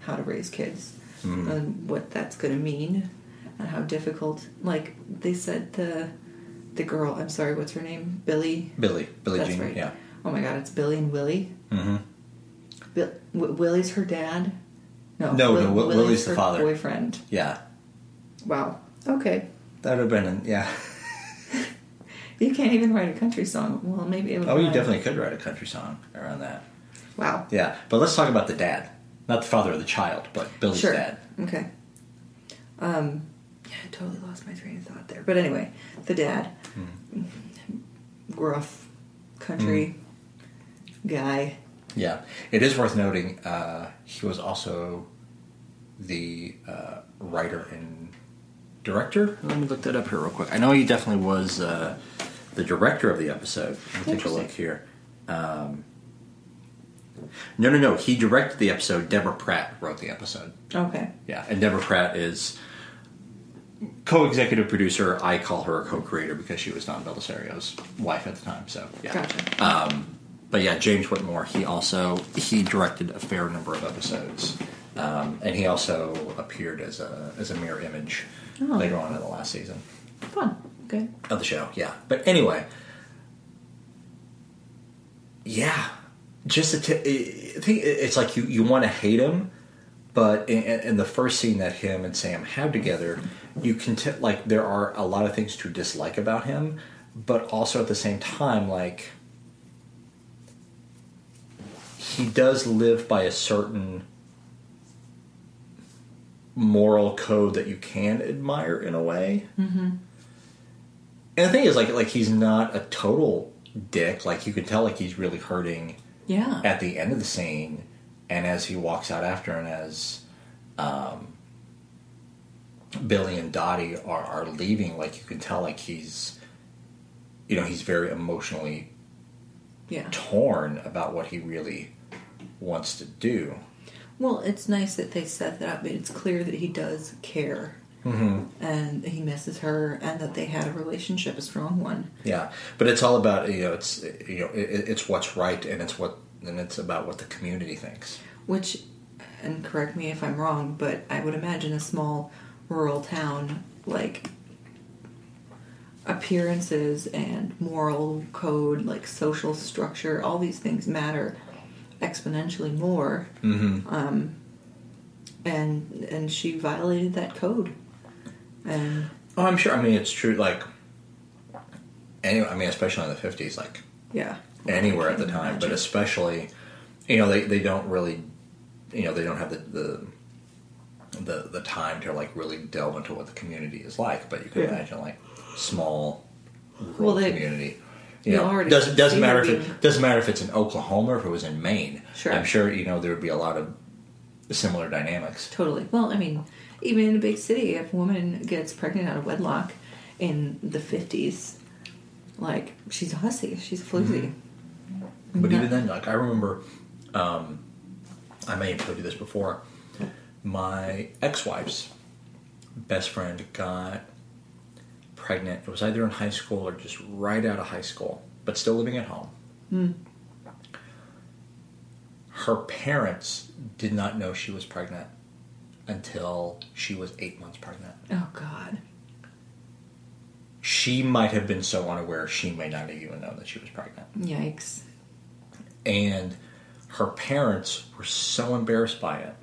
how to raise kids Mhm. and what that's going to mean and how difficult. Like they said, the the girl. I'm sorry, what's her name? Billie. Billy. Billie That's Jean. right. Yeah. Oh my God, it's Billie and Willie. Mm-hmm. Bill, w- Willie's her dad. No, No, Will- no, Will- Willie's the father. Boyfriend. Yeah. Wow. Okay. That would have been, yeah. You can't even write a country song. Well, maybe it would. Oh, you definitely could write a country song around that. Wow. Yeah. But let's talk about the dad. Not the father of the child, but Billie's Sure. dad. Okay. Um, yeah, I totally lost my train of thought there. But anyway, the dad, Hmm. gruff, country guy. Yeah, it is worth noting uh, he was also the uh, writer and director. Let me look that up here real quick. I know he definitely was uh, the director of the episode. Let me take a look here. Um, no, no, no. He directed the episode. Deborah Pratt wrote the episode. Okay. Yeah, and Deborah Pratt is co-executive producer. I call her a co-creator because she was Don Bellisario's wife at the time. So yeah. Gotcha. Um, but yeah, James Whitmore. He also he directed a fair number of episodes, um, and he also appeared as a as a mirror image Oh. later on in the last season Fun. Okay. of the show. Yeah, but anyway, yeah, just a t- I think it's like you you want to hate him, but in, in the first scene that him and Sam have together, you can t- like there are a lot of things to dislike about him, but also at the same time like he does live by a certain moral code that you can admire in a way. Mm-hmm. And the thing is, like, like he's not a total dick. Like you can tell, like he's really hurting Yeah. at the end of the scene, and as he walks out after, and as um, Billie and Dottie are, are leaving, like you can tell, like he's, you know, he's very emotionally yeah. torn about what he really wants to do. Well, it's nice that they set that up. It's clear that he does care. Mm-hmm. And he misses her, and that they had a relationship, a strong one. Yeah, but it's all about you know it's you know it, it's what's right and it's what and it's about what the community thinks. Which, and correct me if I'm wrong, but I would imagine a small rural town like appearances and moral code, like social structure, all these things matter exponentially more. Mm-hmm. Um, and and she violated that code, and Oh, I'm sure. I mean, it's true. Like, anyway, I mean, especially in the fifties, like yeah, anywhere at the time, but especially, you know, they, they don't really, you know, they don't have the, the the the time to like really delve into what the community is like. But you can Yeah. imagine like small rural Well, they- community. You know, already doesn't doesn't matter if it doesn't matter if it's in Oklahoma or if it was in Maine. Sure. I'm sure you know there would be a lot of similar dynamics. Totally. Well, I mean, even in a big city, if a woman gets pregnant out of wedlock in the 50s, like, she's a hussy, she's a floozy. But Not- even then, like I remember, um, I may have told you this before. My ex-wife's best friend got pregnant. It was either in high school or just right out of high school, but still living at home. Hmm. Her parents did not know she was pregnant until she was eight months pregnant. Oh, God. She might have been so unaware she may not have even known that she was pregnant. Yikes. and her parents were so embarrassed by it.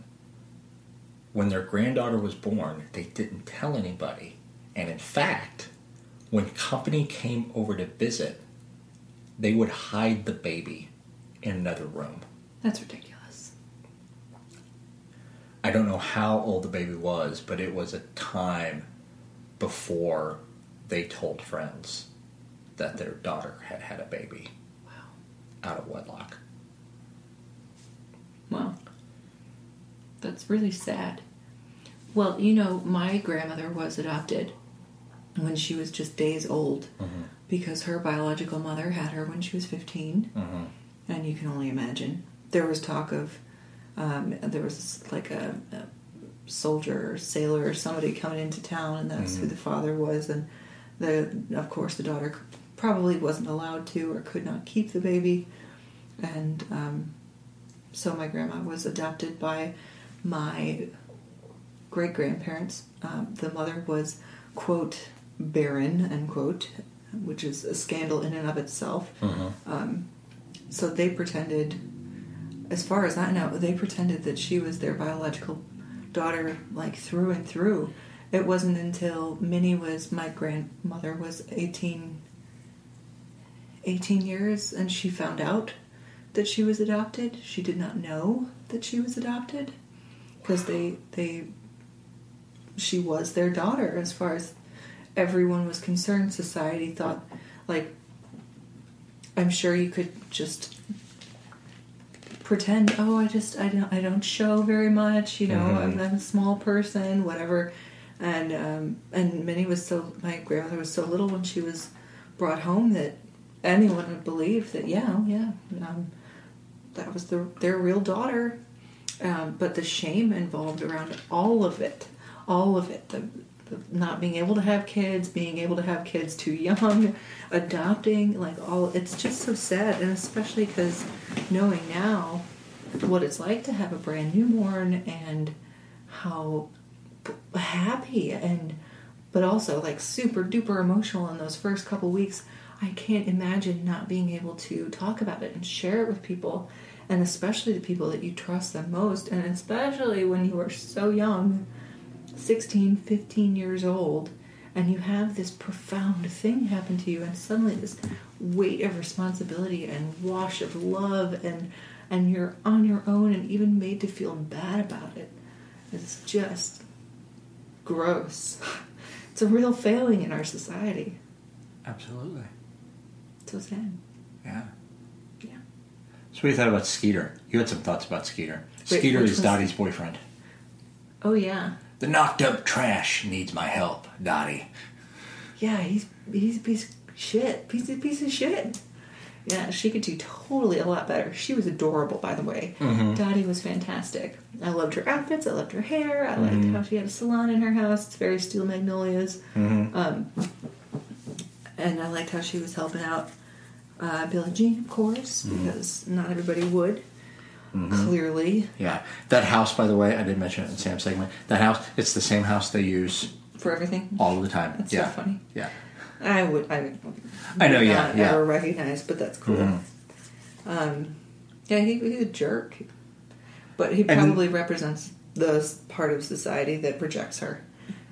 When their granddaughter was born, they didn't tell anybody. And in fact, when company came over to visit, they would hide the baby in another room. That's ridiculous. I don't know how old the baby was, but it was a time before they told friends that their daughter had had a baby Wow. out of wedlock. Wow. That's really sad. Well, you know, my grandmother was adopted when she was just days old because her biological mother had her when she was 15. Mm-hmm. And you can only imagine. There was talk of, um, there was like a, a soldier or sailor or somebody coming into town, and that's who the father was. And the, of course, the daughter probably wasn't allowed to or could not keep the baby. And um, so my grandma was adopted by my great grandparents. Um, the mother was, quote, barren, unquote, which is a scandal in and of itself. Um, so they pretended, as far as I know, they pretended that she was their biological daughter, like through and through. It wasn't until Minnie was, my grandmother was 18, 18 years and she found out that she was adopted. She did not know that she was adopted because they, they, she was their daughter as far as everyone was concerned. Society thought, like, I'm sure you could just pretend, oh, I just I don't I don't show very much, you know, I'm, I'm a small person, whatever. And um, and Minnie was so my grandmother was so little when she was brought home that anyone would believe that yeah yeah um, that was the, their real daughter. Um, but the shame involved around all of it, all of it, the not being able to have kids, being able to have kids too young, adopting, like all, it's just so sad. And especially because knowing now what it's like to have a brand newborn and how happy and, but also like super duper emotional in those first couple weeks. I can't imagine not being able to talk about it and share it with people, and especially the people that you trust the most, and especially when you are so young 16, 15 years old and you have this profound thing happen to you and suddenly this weight of responsibility and wash of love and and you're on your own and even made to feel bad about it. It's just gross. It's a real failing in our society. Absolutely. So sad. Yeah. Yeah. So what do you thought about Skeeter? You had some thoughts about Skeeter. Wait, Skeeter is Dottie's boyfriend. Oh yeah. The knocked up trash needs my help, Dottie. Yeah, he's he's a piece of shit. Piece of piece of shit. Yeah, she could do totally a lot better. She was adorable, by the way. Dottie was fantastic. I loved her outfits. I loved her hair. I liked how she had a salon in her house. It's very Steel Magnolias. Um, and I liked how she was helping out uh, Billie Jean, of course, because not everybody would. Clearly, Yeah. That house, by the way, I did mention it in Sam's segment. That house, it's the same house they use for everything. all the time. That's so yeah. funny. Yeah. I would. I would. I know, yeah, not yeah. Ever recognize, but that's cool. Mm-hmm. Um, yeah, he, he's a jerk, but he And- probably represents the part of society that projects her.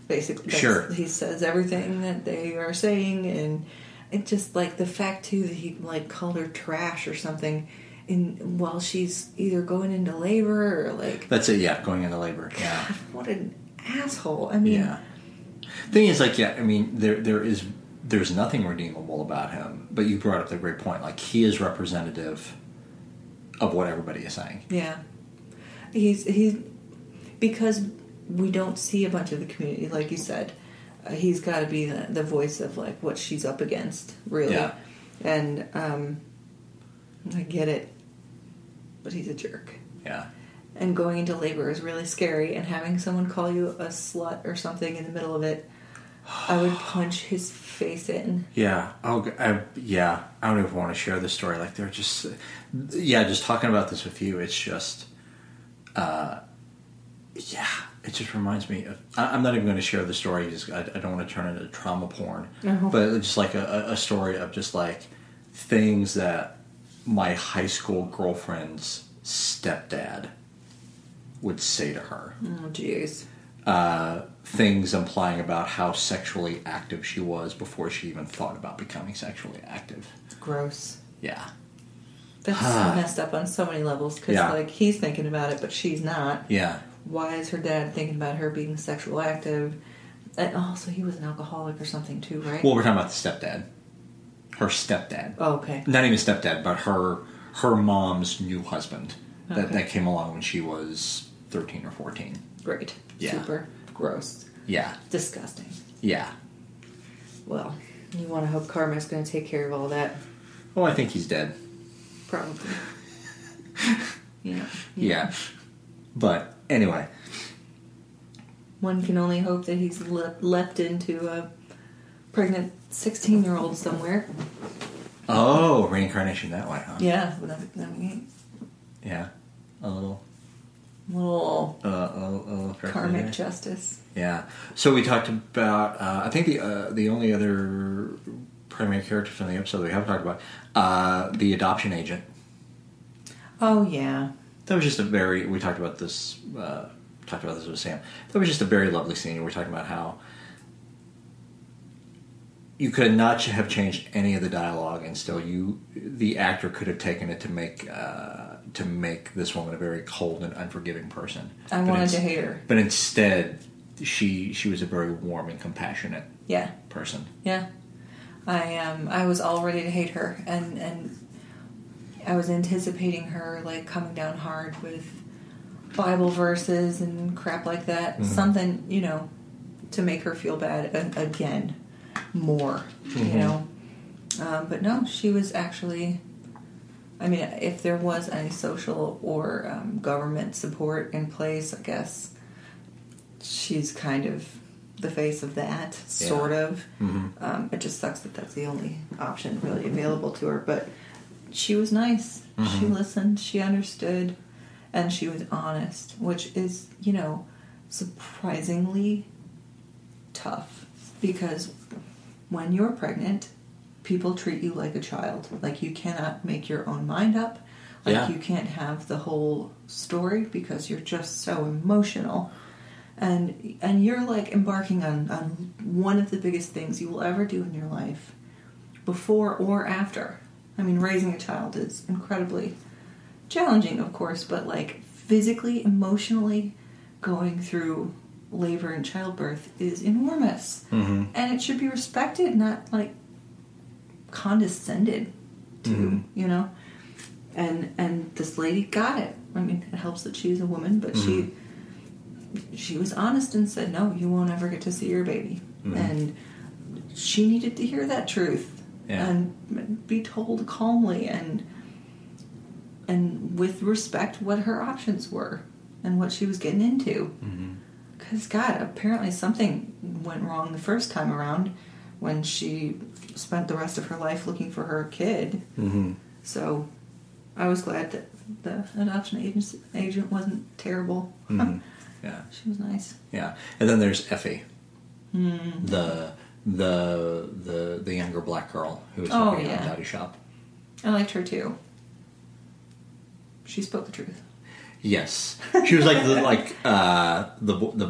Basically, Sure. He says everything that they are saying, and it just like the fact too that he like called her trash or something, in while she's either going into labor or like, That's it, yeah, going into labor. Yeah. What an asshole! I mean, Yeah. Thing is, like, yeah, I mean, there there is there's nothing redeemable about him. But you brought up the great point. Like, he is representative of what everybody is saying. Yeah, he's he's because we don't see a bunch of the community, like you said. Uh, he's got to be the, the voice of like what she's up against, really. Yeah. And um, I get it, but he's a jerk. Yeah. And going into labor is really scary. And having someone call you a slut or something in the middle of it, I would punch his face in. Yeah. Oh, g- I, yeah. I don't even want to share the story. Like, they're just, yeah, just talking about this with you. It's just, uh, yeah, it just reminds me of. I, I'm not even going to share the story. Just, I, I don't want to turn it into trauma porn. No. But just like a a story of just like things that my high school girlfriend's stepdad would say to her. Oh, jeez. Uh, things implying about how sexually active she was before she even thought about becoming sexually active. Gross. Yeah. That's messed up on so many levels because, Yeah. like, he's thinking about it, but she's not. Yeah. why is her dad thinking about her being sexual active? And also, he was an alcoholic or something too, right? Well, we're talking about the stepdad. Her stepdad. oh, okay. Not even stepdad, but her her mom's new husband that, Okay. that came along when she was 13 or 14. Great. Yeah. Super. Gross. Yeah. Disgusting. Yeah. Well, you want to hope karma's going to take care of all that. Oh, I think he's dead. Probably. yeah. Yeah. But anyway, One can only hope that he's le- leapt into a pregnant 16 year old somewhere. oh, reincarnation that way, huh? Yeah. That, Yeah. A little, little uh, a, little- a little karmic there. justice. Yeah. So we talked about. Uh, I think the uh, the only other primary character from the episode we haven't talked about, uh, the adoption agent. Oh, yeah. That was just a very. We talked about this. Uh, talked about this with Sam. That was just a very lovely scene. We were talking about how you could not have changed any of the dialogue, and still you, the actor, could have taken it to make uh, to make this woman a very cold and unforgiving person. I But wanted ins- to hate her. but instead, she she was a very warm and compassionate Yeah. person. Yeah, I um I was all ready to hate her, and and I was anticipating her like coming down hard with Bible verses and crap like that. Something you know to make her feel bad again more. You know, um, but no, she was actually. I mean, if there was any social or um, government support in place, I guess she's kind of the face of that, sort of. Um, it just sucks that that's the only option really available to her. But she was nice. She listened. She understood, and she was honest, which is, you know, surprisingly tough because when you're pregnant, people treat you like a child. Like you cannot make your own mind up. Like Yeah. you can't have the whole story because you're just so emotional. and and you're like embarking on on one of the biggest things you will ever do in your life, before or after. I mean, raising a child is incredibly challenging, of course, but like physically, emotionally, going through labor and childbirth is enormous, Mm-hmm. and it should be respected, not like condescended to. Mhm. You know, and and this lady got it. I mean, it helps that she's a woman, but she she was honest and said, "No, you won't ever get to see your baby," Mhm. and she needed to hear that truth Yeah. and be told calmly and and with respect what her options were and what she was getting into. Mm-hmm. Because God, apparently something went wrong the first time around when she spent the rest of her life looking for her kid. Mm-hmm. So I was glad that the adoption agent agent wasn't terrible. Mhm. Yeah. she was nice. Yeah, and then there's Effie, Hmm. the the the the younger black girl who was Oh, helping out yeah. in Dottie shop. I liked her too. She spoke the truth. Yes, she was like the like uh, the the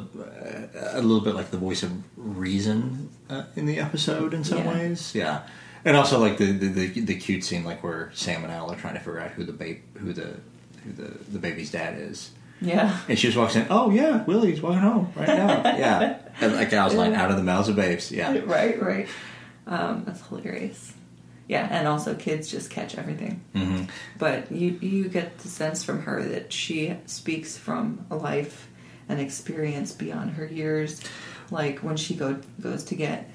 uh, a little bit like the voice of reason uh, in the episode in some Yeah. ways. Yeah, and also like the, the the the cute scene like where Sam and Al are trying to figure out who the babe who the who the the baby's dad is. Yeah. And she just walks in. Oh yeah, Willie's walking home right now. yeah, and like Al's like out of the mouths of babes. Yeah, right, right. Um, that's hilarious. Yeah, and also kids just catch everything. hmm But you you get the sense from her that she speaks from a life and experience beyond her years. Like when she go goes to get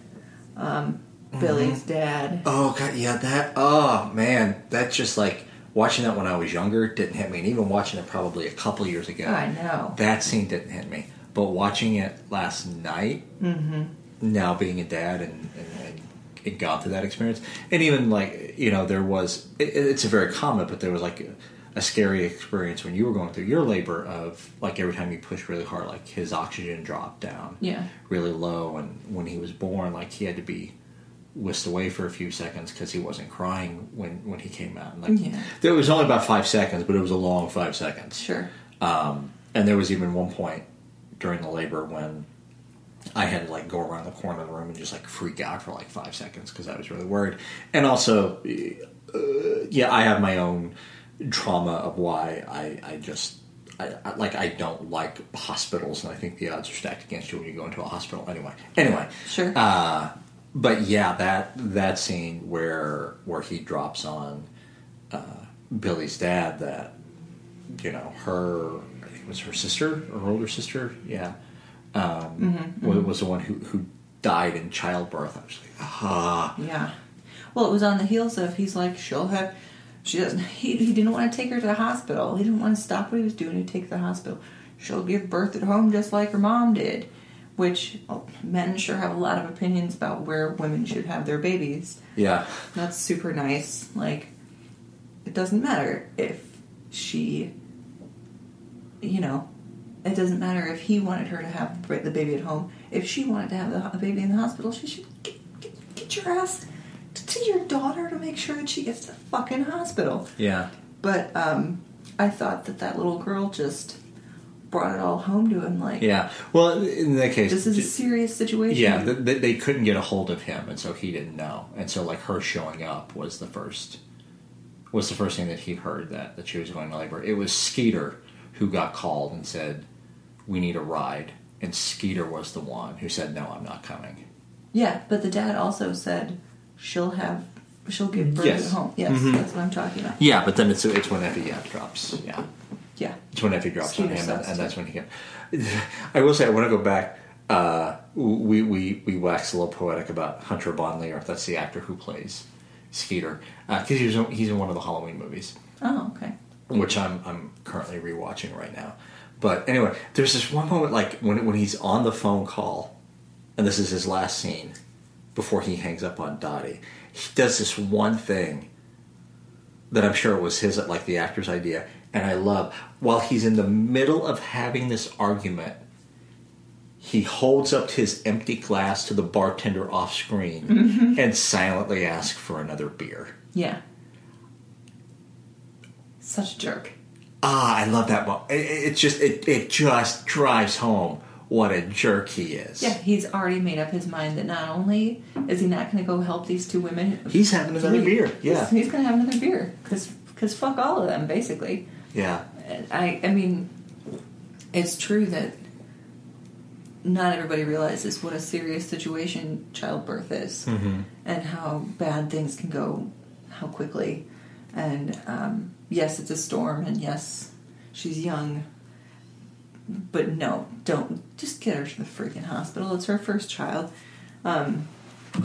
um, Billie's dad. Oh god, yeah, that. Oh man, that's just like watching that when I was younger didn't hit me, and even watching it probably a couple years ago. I know. That scene didn't hit me, but watching it last night, Mm-hmm. now being a dad and, and, and it got through that experience, and even like you know there was it, it's a very common, but there was like a, a scary experience when you were going through your labor of like every time you push really hard, like his oxygen dropped down Yeah. really low, and when he was born, like he had to be whisked away for a few seconds because he wasn't crying when when he came out. And, like Yeah. there was only about five seconds, but it was a long five seconds. Sure. Um, and there was even one point during the labor when I had to like go around the corner of the room and just like freak out for like five seconds because I was really worried. And also, uh, yeah, I have my own trauma of why I, I just. I, I, like I don't like hospitals, and I think the odds are stacked against you when you go into a hospital. Anyway, anyway, Sure. uh, but yeah, that that scene where where he drops on uh, Billie's dad, that you know her, I think it was her sister or her older sister, yeah, um, wa- was the one who who died in childbirth. I was like, ah, Yeah. Well, it was on the heels of he's like she'll have. She doesn't. He, he didn't want to take her to the hospital. He didn't want to stop what he was doing to take her to the hospital. She'll give birth at home just like her mom did. Which oh, men sure have a lot of opinions about where women should have their babies. yeah, That's super nice. Like, it doesn't matter if she, you know, it doesn't matter if he wanted her to have the baby at home. If she wanted to have the baby in the hospital, she should get, get, get your ass to your daughter to make sure that she gets to the fucking hospital. yeah, But um, I thought that that little girl just brought it all home to him. Like, yeah. Well, in that case, this is a serious situation. Yeah, th- th- they couldn't get a hold of him, and so he didn't know. And so, like her showing up was the first was the first thing that he heard that that she was going to labor. It was Skeeter who got called and said, "We need a ride," and Skeeter was the one who said, "No, I'm not coming." Yeah, but the dad also said she'll have she'll give birth Yes. at home. Yes, Mhm. that's what I'm talking about. Yeah, but then it's it's when Effie yeah, drops. Yeah, Yeah. it's when Effie drops Skeeter on him, and, and that's when he can. I will say, I want to go back. Uh, we we we waxed a little poetic about Hunter Von Leer. That's the actor who plays Skeeter because he was he's in one of the Halloween movies, Oh, okay. which I'm I'm currently rewatching right now. But anyway, there's this one moment like when when he's on the phone call, and this is his last scene before he hangs up on Dottie. He does this one thing that I'm sure was his like the actor's idea, and I love while he's in the middle of having this argument. He holds up his empty glass to the bartender off screen mm-hmm. and silently asks for another beer. Yeah. Such a jerk. Ah, I love that. Mo- it, it- it's just it, it just drives home what a jerk he is. Yeah, he's already made up his mind that not only is he not going to go help these two women, He's having another beer. Yeah. he's, he's going to have another beer because because fuck all of them basically. Yeah. I I mean, it's true that not everybody realizes what a serious situation childbirth is Mm-hmm. and how bad things can go, how quickly. And um, yes, it's a storm, and yes, she's young. But no, don't just get her to the freaking hospital. It's her first child. Um,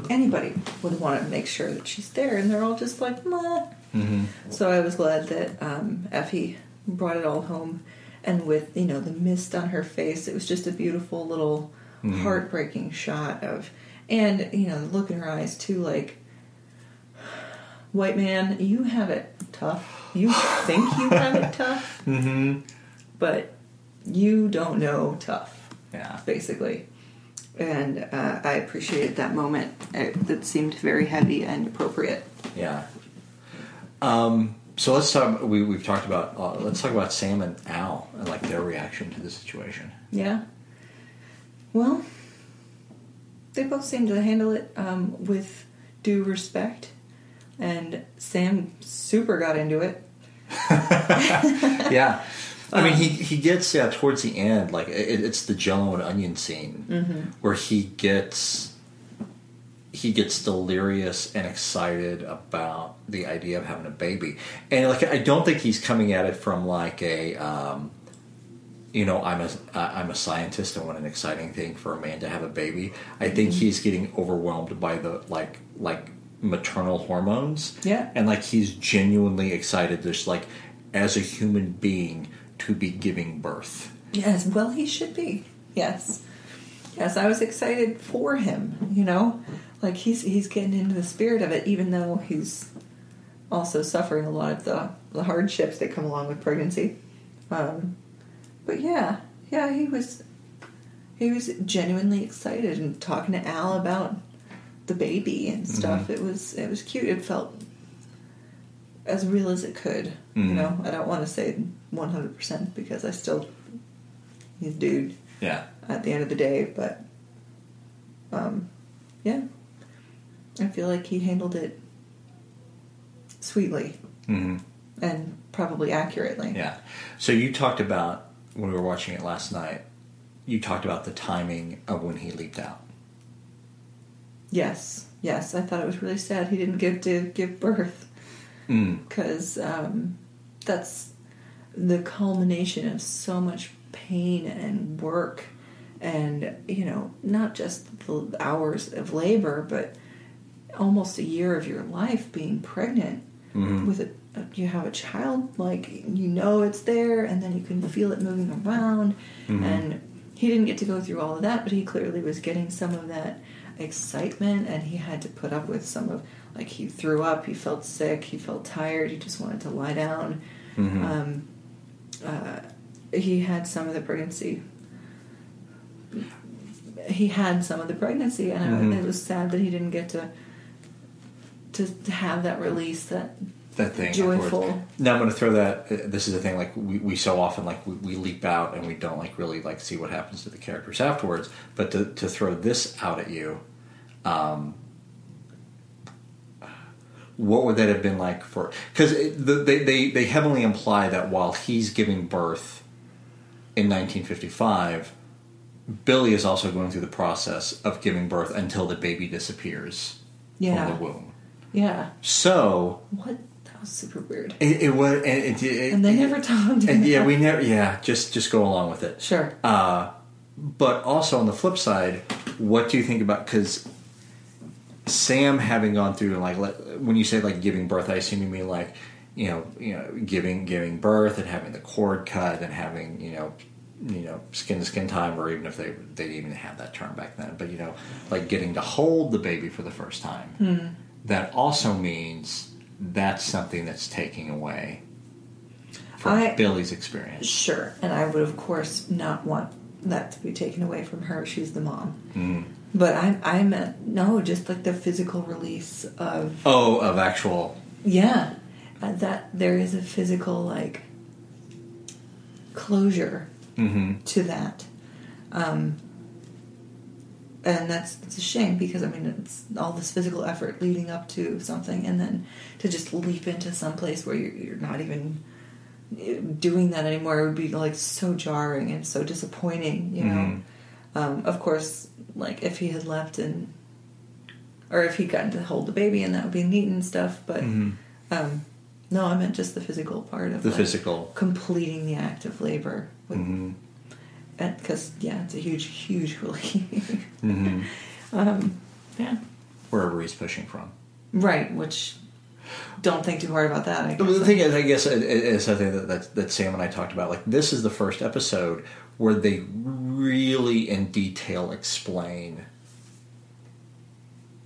anybody would want to make sure that she's there, and they're all just like, "Meh." Mm-hmm. So I was glad that um, Effie brought it all home, and with you know the mist on her face, it was just a beautiful little Mhm. heartbreaking shot of, and you know the look in her eyes too, like, white man, you have it tough. You think you have it tough, Mm-hmm. but you don't know tough Yeah. basically. And uh, I appreciated that moment. It, that seemed very heavy and appropriate. Yeah. Um, so let's talk. We, we've talked about. Uh, let's talk about Sam and Al and like their reaction to the situation. Yeah. Well, they both seem to handle it um, with due respect, and Sam super got into it. yeah. I mean, he um, he gets yeah towards the end, like it, it's the Jello and onion scene mm-hmm. where he gets he gets delirious and excited about the idea of having a baby, and like I don't think he's coming at it from like a um, you know I'm a I'm a scientist and what an exciting thing for a man to have a baby. I think mm-hmm. he's getting overwhelmed by the like like maternal hormones. Yeah. And like he's genuinely excited just like as a human being to be giving birth. Yes, well, he should be. Yes, yes, I was excited for him. You know, like he's he's getting into the spirit of it, even though he's also suffering a lot of the the hardships that come along with pregnancy. Um, but yeah, yeah, he was he was genuinely excited and talking to Al about the baby and stuff. It was it was cute. It felt as real as it could. You Mhm. know, I don't want to say one hundred percent because I still he's dude Yeah. at the end of the day, but um, yeah, I feel like he handled it sweetly hmm and probably accurately. Yeah. So you talked about when we were watching it last night. You talked about the timing of when he leaped out. Yes, yes, I thought it was really sad he didn't get to give birth Mm. because um, that's the culmination of so much pain and work, and you know, not just the hours of labor, but almost a year of your life being pregnant Mhm. with a you have a child like you know it's there and then you can feel it moving around Mhm. and he didn't get to go through all of that but he clearly was getting some of that excitement and he had to put up with some of like he threw up he felt sick he felt tired he just wanted to lie down Mhm. um, uh, he had some of the pregnancy he had some of the pregnancy and Mhm. I, it was sad that he didn't get to to, to have that release that that thing Joyful. Now I'm going to throw that. uh, This is the thing. Like we, we so often like we, we leap out and we don't like really like see what happens to the characters afterwards. But to to throw this out at you, um, what would that have been like for? Because the, they they they heavily imply that while he's giving birth in 1955. Billie is also going through the process of giving birth until the baby disappears Yeah. from the womb. Yeah. So What? That was super weird. it, it was, and, it, And they never talked. and yeah, we never. Yeah, just just go along with it. Sure. Uh, but also on the flip side, what do you think about because Sam having gone through like when you say like giving birth, I assume you mean like you know you know giving giving birth and having the cord cut and having you know you know skin to skin time or even if they they didn't even have that term back then, but you know like getting to hold the baby for the first time. Hmm. That also means that's something that's taking away from I- Billie's experience. Sure. And I would, of course, not want that to be taken away from her. She's the mom. Mm. But I, I meant no, just like the physical release of Oh, of actual. yeah, uh, that there is a physical like closure hmm to that. Um, and that's it's a shame because I mean it's all this physical effort leading up to something, and then to just leap into some place where you're, you're not even eh, doing that anymore it would be like so jarring and so disappointing, you know. Mhm. Um, of course, like if he had left and or if he'd gotten to hold the baby and that would be neat and stuff, but Mhm. um, no, I meant just the physical part of The like, physical. completing the act of labor. Because yeah, it's a huge, huge relief. hmm um, yeah, Wherever he's pushing from. right. Which don't think too hard about that. I guess. The thing is, I guess, is something that, that that Sam and I talked about. Like, this is the first episode where they really, in detail, explain,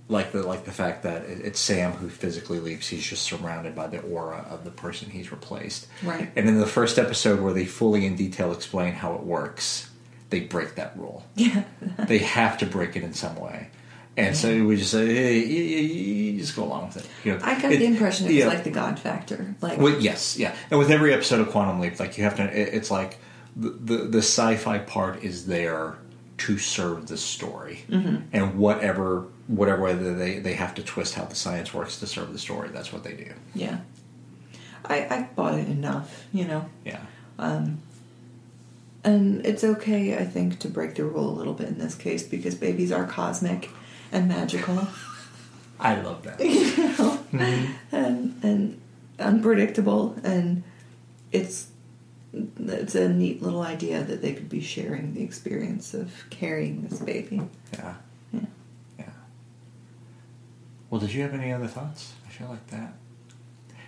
like the like the fact that it's Sam who physically leaves. He's just surrounded by the aura of the person he's replaced. Right. And in the first episode, where they fully in detail explain how it works, they break that rule. yeah, they have to break it in some way. And so we just say, hey, you, just go along with it. You know, I got it- the impression it was yeah. like the God factor. Like Well, yes, yeah. And with every episode of Quantum Leap, like you have to, it, it's like the, the the sci-fi part is there to serve the story, Mm-hmm. and whatever whatever way they they have to twist how the science works to serve the story. That's what they do. yeah, I I bought it enough, you know. Yeah, um And it's okay, I think, to break the rule a little bit in this case because babies are cosmic and magical, I love that. you know, and and unpredictable, and it's it's a neat little idea that they could be sharing the experience of carrying this baby. Yeah, Yeah. yeah. Well, did you have any other thoughts? I feel like that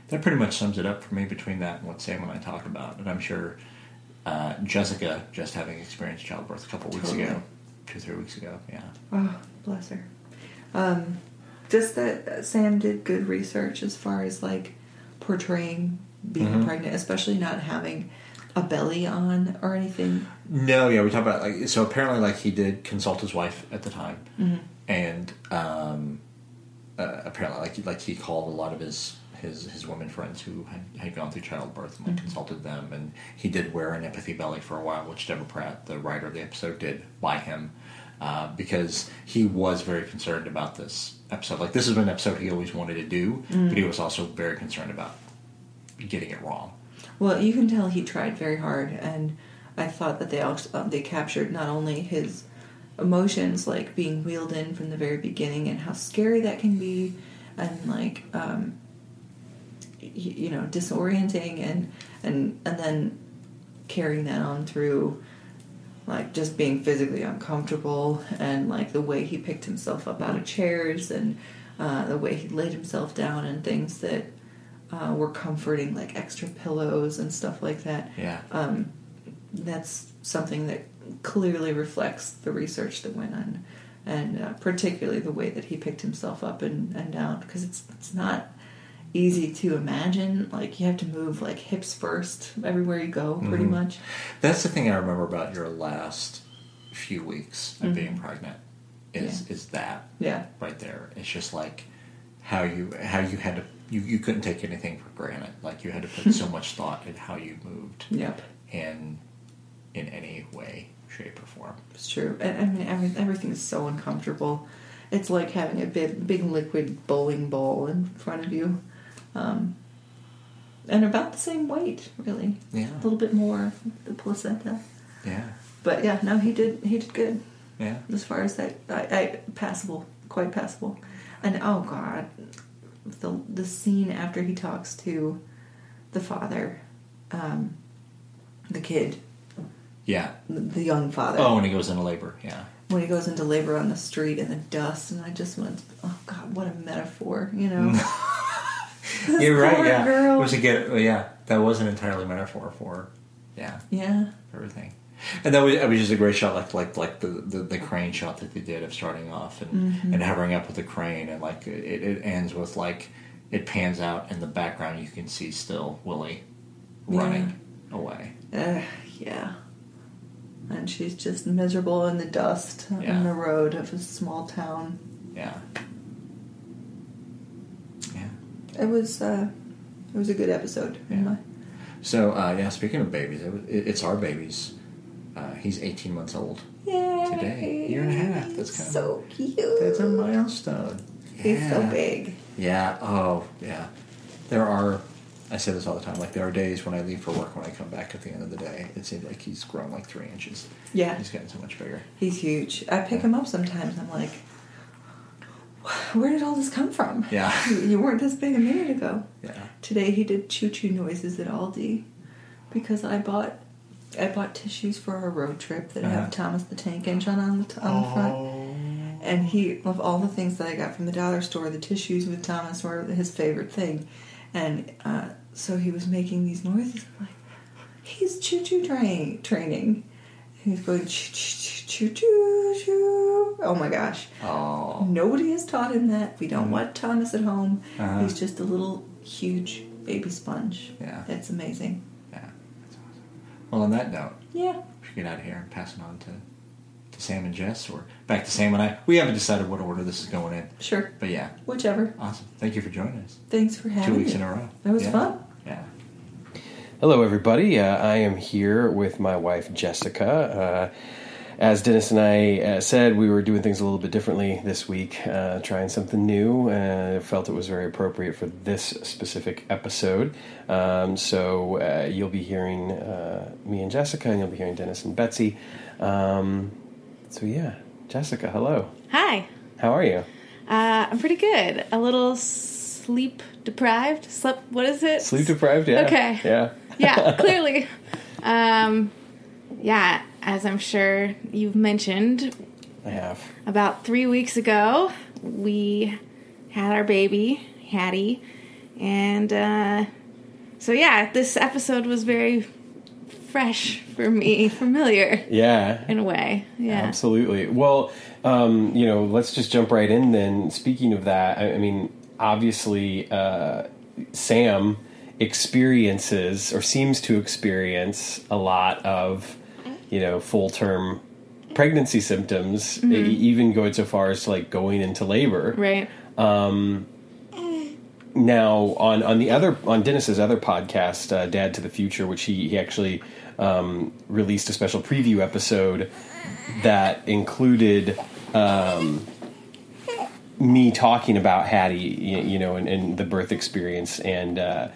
that pretty much sums it up for me between that and what Sam and I talked about, and I'm sure uh, Jessica just having experienced childbirth a couple weeks Totally. ago, two three weeks ago. Yeah. Oh, bless her. Um, just that Sam did good research as far as like portraying being Mhm. pregnant, especially not having a belly on or anything. No, yeah, we talked about like so. Apparently, like he did consult his wife at the time, and um, uh, apparently, like like he called a lot of his his his women friends who had, had gone through childbirth and like, consulted them, and he did wear an empathy belly for a while, which Deborah Pratt, the writer of the episode, did by him. Uh, because he was very concerned about this episode. Like this is an episode he always wanted to do, but he was also very concerned about getting it wrong. Well, you can tell he tried very hard, and I thought that they also, uh, they captured not only his emotions, like being wheeled in from the very beginning, and how scary that can be, and like um, you know disorienting, and and and then carrying that on through like just being physically uncomfortable and like the way he picked himself up out of chairs and uh, the way he laid himself down and things that uh, were comforting like extra pillows and stuff like that Yeah. um, that's something that clearly reflects the research that went on and uh, particularly the way that he picked himself up and, and down because it's, it's not easy to imagine like you have to move like hips first everywhere you go pretty Mhm. much That's the thing I remember about your last few weeks of being pregnant is is that yeah right there. It's just like how you how you had to you, you couldn't take anything for granted. Like you had to put so much thought in how you moved yep in in any way, shape, or form. It's true. And I mean, every, everything's so uncomfortable. It's like having a big, big liquid bowling ball in front of you. Um, and about the same weight, really. Yeah. A little bit more, the placenta. Yeah. But yeah, no, he did, he did good Yeah. as far as that. I, I passable, quite passable. And oh god, the the scene after he talks to the father, um, the kid, Yeah. the, the young father. Oh, when he goes into labor. Yeah. when he goes into labor on the street in the dust, and I just went, "Oh God, what a metaphor!" You know, You're right. Yeah. girl. It was a get. Yeah. That was an entirely metaphor for. Yeah. yeah, everything. And that was, it was just a great shot, like like like the, the, the crane shot that they did of starting off and, Mm-hmm. and hovering up with the crane, and like it, it ends with like it pans out in the background. You can see still Willie running away. uh, yeah. And she's just miserable in the dust Yeah. on the road of a small town. Yeah, yeah. It was, uh, it was a good episode. Yeah. So uh, yeah, speaking of babies, it, was- it, it's our babies. Uh, he's 18 months old. Yay. Today. Year and a half. That's kind of- so cute. That's a milestone. He's so big. Yeah. Oh, yeah. There are. I say this all the time. Like there are days when I leave for work, when I come back at the end of the day, it seems like he's grown like three inches. Yeah, He's getting so much bigger. he's huge. I pick him up sometimes. I'm like, where did all this come from? Yeah. You weren't this big a minute ago. Yeah. Today he did choo choo noises at Aldi because I bought I bought tissues for our road trip that Uh-huh. have Thomas the Tank Engine on the, t- on the front. And he, of all the things that I got from the dollar store, the tissues with Thomas were his favorite thing. And uh, so he was making these noises. I'm like, he's choo choo train training. He's going choo choo choo choo choo. Oh my gosh. Oh. Nobody has taught him that. We don't want Thomas at home. Uh-huh. He's just a little huge baby sponge. Yeah. It's amazing. Yeah. That's awesome. Well, on that note, Yeah. we should get out of here and pass it on to to Sam and Jess, or back to Sam and I. We haven't decided what order this is going in, Sure. but yeah, Whichever. awesome. Thank you for joining us. Thanks for having Two weeks me. in a row. That was Yeah. fun. Yeah. Hello, everybody. Uh, I am here with my wife, Jessica. Uh, as Dennis and I uh, said, we were doing things a little bit differently this week, uh, trying something new. Uh, felt it was very appropriate for this specific episode. Um, so uh, you'll be hearing uh, me and Jessica, and you'll be hearing Dennis and Betsy. Um, so yeah, Jessica, hello. Hi. How are you? Uh, I'm pretty good. A little sleep deprived. Slept. What is it? Sleep deprived? Yeah. Okay. Yeah. Yeah, clearly. Um, yeah, as I'm sure you've mentioned, I have. about three weeks ago we had our baby Hattie, and uh, so yeah, this episode was very fresh for me, familiar Yeah. in a way. Yeah. Absolutely. Well, um, you know, let's just jump right in then. Speaking of that, I, I mean, obviously, uh, Sam experiences or seems to experience a lot of, you know, full term pregnancy symptoms, e- even going so far as like going into labor. Right. Now, on on the other on Dennis's other podcast, uh, Dad to the Future, which he he actually um, released a special preview episode that included um, me talking about Hattie, you, you know, and, and the birth experience, and uh,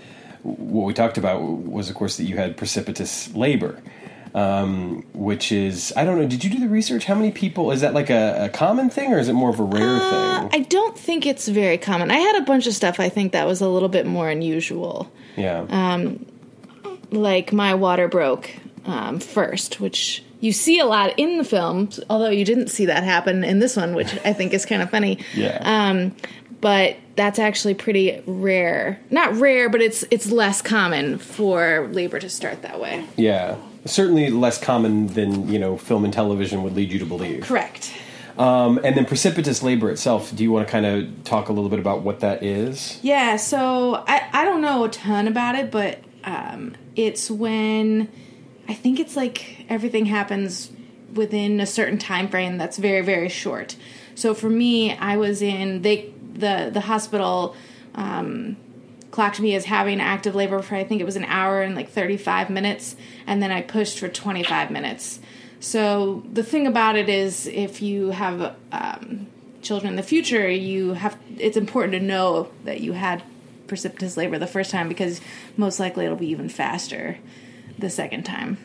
what we talked about was, of course, that you had precipitous labor. Um, which is I don't know. Did you do the research? How many people is that like a, a common thing or is it more of a rare Uh, thing? I don't think it's very common. I had a bunch of stuff I think that was a little bit more unusual. Yeah. Um, Like my water broke um, first, which you see a lot in the film, although you didn't see that happen in this one, which I think is kind of funny. Yeah. Um, but that's actually pretty rare. Not rare, but it's it's less common for labor to start that way. Yeah, certainly less common than you know film and television would lead you to believe. Correct. Um, and then precipitous labor itself. Do you want to kind of talk a little bit about what that is? Yeah, so I, I don't know a ton about it, but um, it's when I think it's like everything happens within a certain time frame that's very very short. So for me, I was in they the the hospital um, clocked me as having active labor for I think it was an hour and like 35 minutes, and then I pushed for 25 minutes. So the thing about it is, if you have um, children in the future, you have it's important to know that you had precipitous labor the first time because most likely it'll be even faster the second time.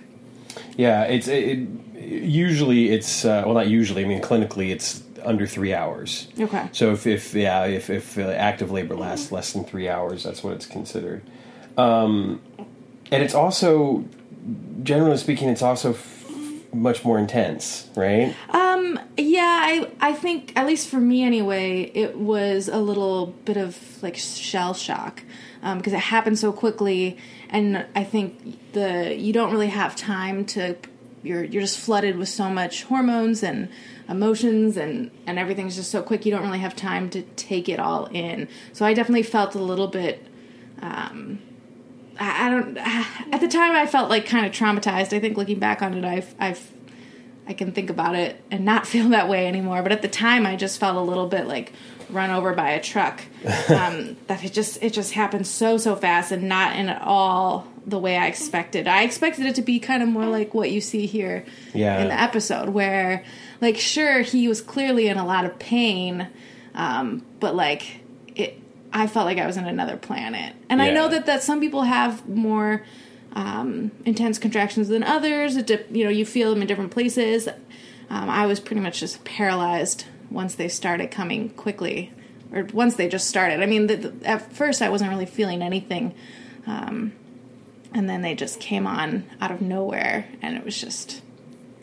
Yeah, it's it, usually it's uh, well not usually. I mean clinically it's under three hours. Okay. So if, if yeah if if uh, active labor lasts less than three hours, that's what it's considered. Um, and it's also generally speaking, it's also f- much more intense, right? Um. Yeah. I. I think at least for me anyway, it was a little bit of like shell shock um, because it happened so quickly, and I think the you don't really have time to. You're you're just flooded with so much hormones and emotions and and everything's just so quick. You don't really have time to take it all in. So I definitely felt a little bit. Um, I I don't. At the time, I felt like kind of traumatized. I think looking back on it, I've, I've, I can think about it and not feel that way anymore. But at the time, I just felt a little bit like run over by a truck. Um, that it just it just happened so so fast and not in at all the way I expected. I expected it to be kind of more like what you see here Yeah. in the episode, where like sure he was clearly in a lot of pain, um, but like it, I felt like I was in another planet. And I know that that some people have more um, intense contractions than others. It you know you feel them in different places. Um, I was pretty much just paralyzed once they started coming quickly, or once they just started. I mean, the, the, at first I wasn't really feeling anything, um, and then they just came on out of nowhere, and it was just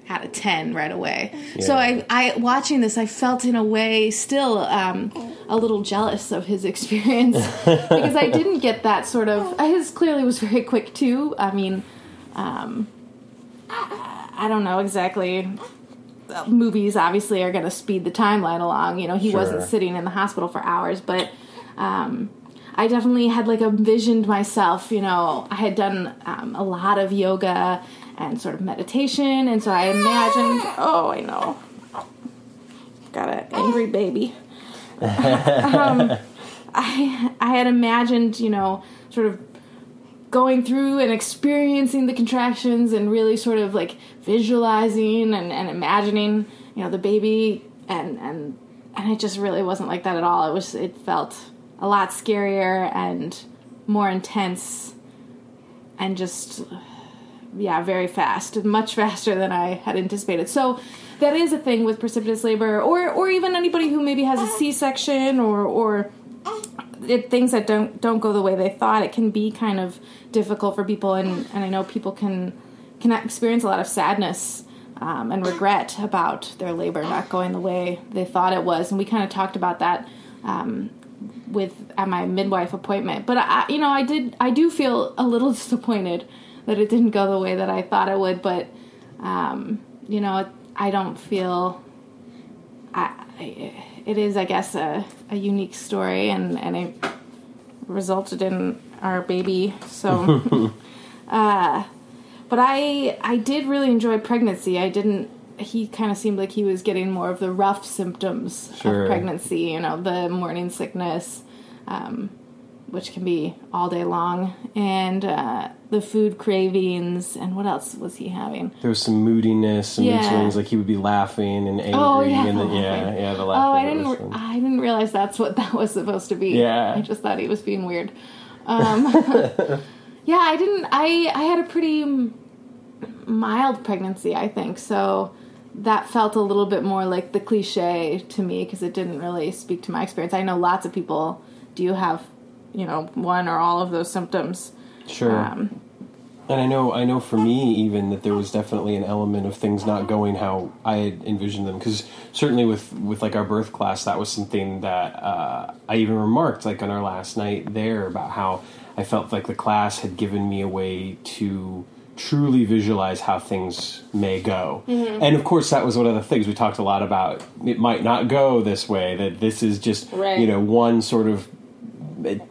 out of ten right away. So I, I watching this, I felt in a way still um, a little jealous of his experience because I didn't get that sort of. His clearly was very quick too. I mean, um, I don't know exactly. Movies obviously are going to speed the timeline along. You know, he Sure. wasn't sitting in the hospital for hours, but um, I definitely had like envisioned myself. You know, I had done um, a lot of yoga and sort of meditation, and so I imagined. Oh, I know. Got an angry baby. um, I I had imagined, you know, sort of going through and experiencing the contractions and really sort of like visualizing and, and imagining, you know, the baby and and and it just really wasn't like that at all. It was it felt a lot scarier and more intense and just yeah, very fast, much faster than I had anticipated. So that is a thing with precipitous labor, or or even anybody who maybe has a C-section or or it, things that don't don't go the way they thought. It can be kind of difficult for people, and and I know people can can experience a lot of sadness um, and regret about their labor not going the way they thought it was, and we kind of talked about that. Um, with at my midwife appointment, but I, you know, I did, I do feel a little disappointed that it didn't go the way that I thought it would. But um, you know, I don't feel. I, I, it is, I guess, a, a unique story, and and it resulted in our baby. So, uh, but I I did really enjoy pregnancy. I didn't. He kind of seemed like he was getting more of the rough symptoms Sure. of pregnancy. You know, the morning sickness. Um, which can be all day long, and uh, the food cravings, and what else was he having? There was some moodiness, some mood Yeah. swings, like he would be laughing and angry, Oh yeah, and the yeah, yeah, the Oh. I didn't. I didn't realize that's what that was supposed to be. Yeah. I just thought he was being weird. Um, yeah, I didn't. I I had a pretty mild pregnancy, I think. So that felt a little bit more like the cliche to me because it didn't really speak to my experience. I know lots of people do have, you know, one or all of those symptoms. Sure. Um, And I know, I know for me even that there was definitely an element of things not going how I had envisioned them. Because certainly with with like our birth class, that was something that uh, I even remarked like on our last night there about how I felt like the class had given me a way to truly visualize how things may go. And of course, that was one of the things we talked a lot about. It might not go this way. That this is just Right. you know one sort of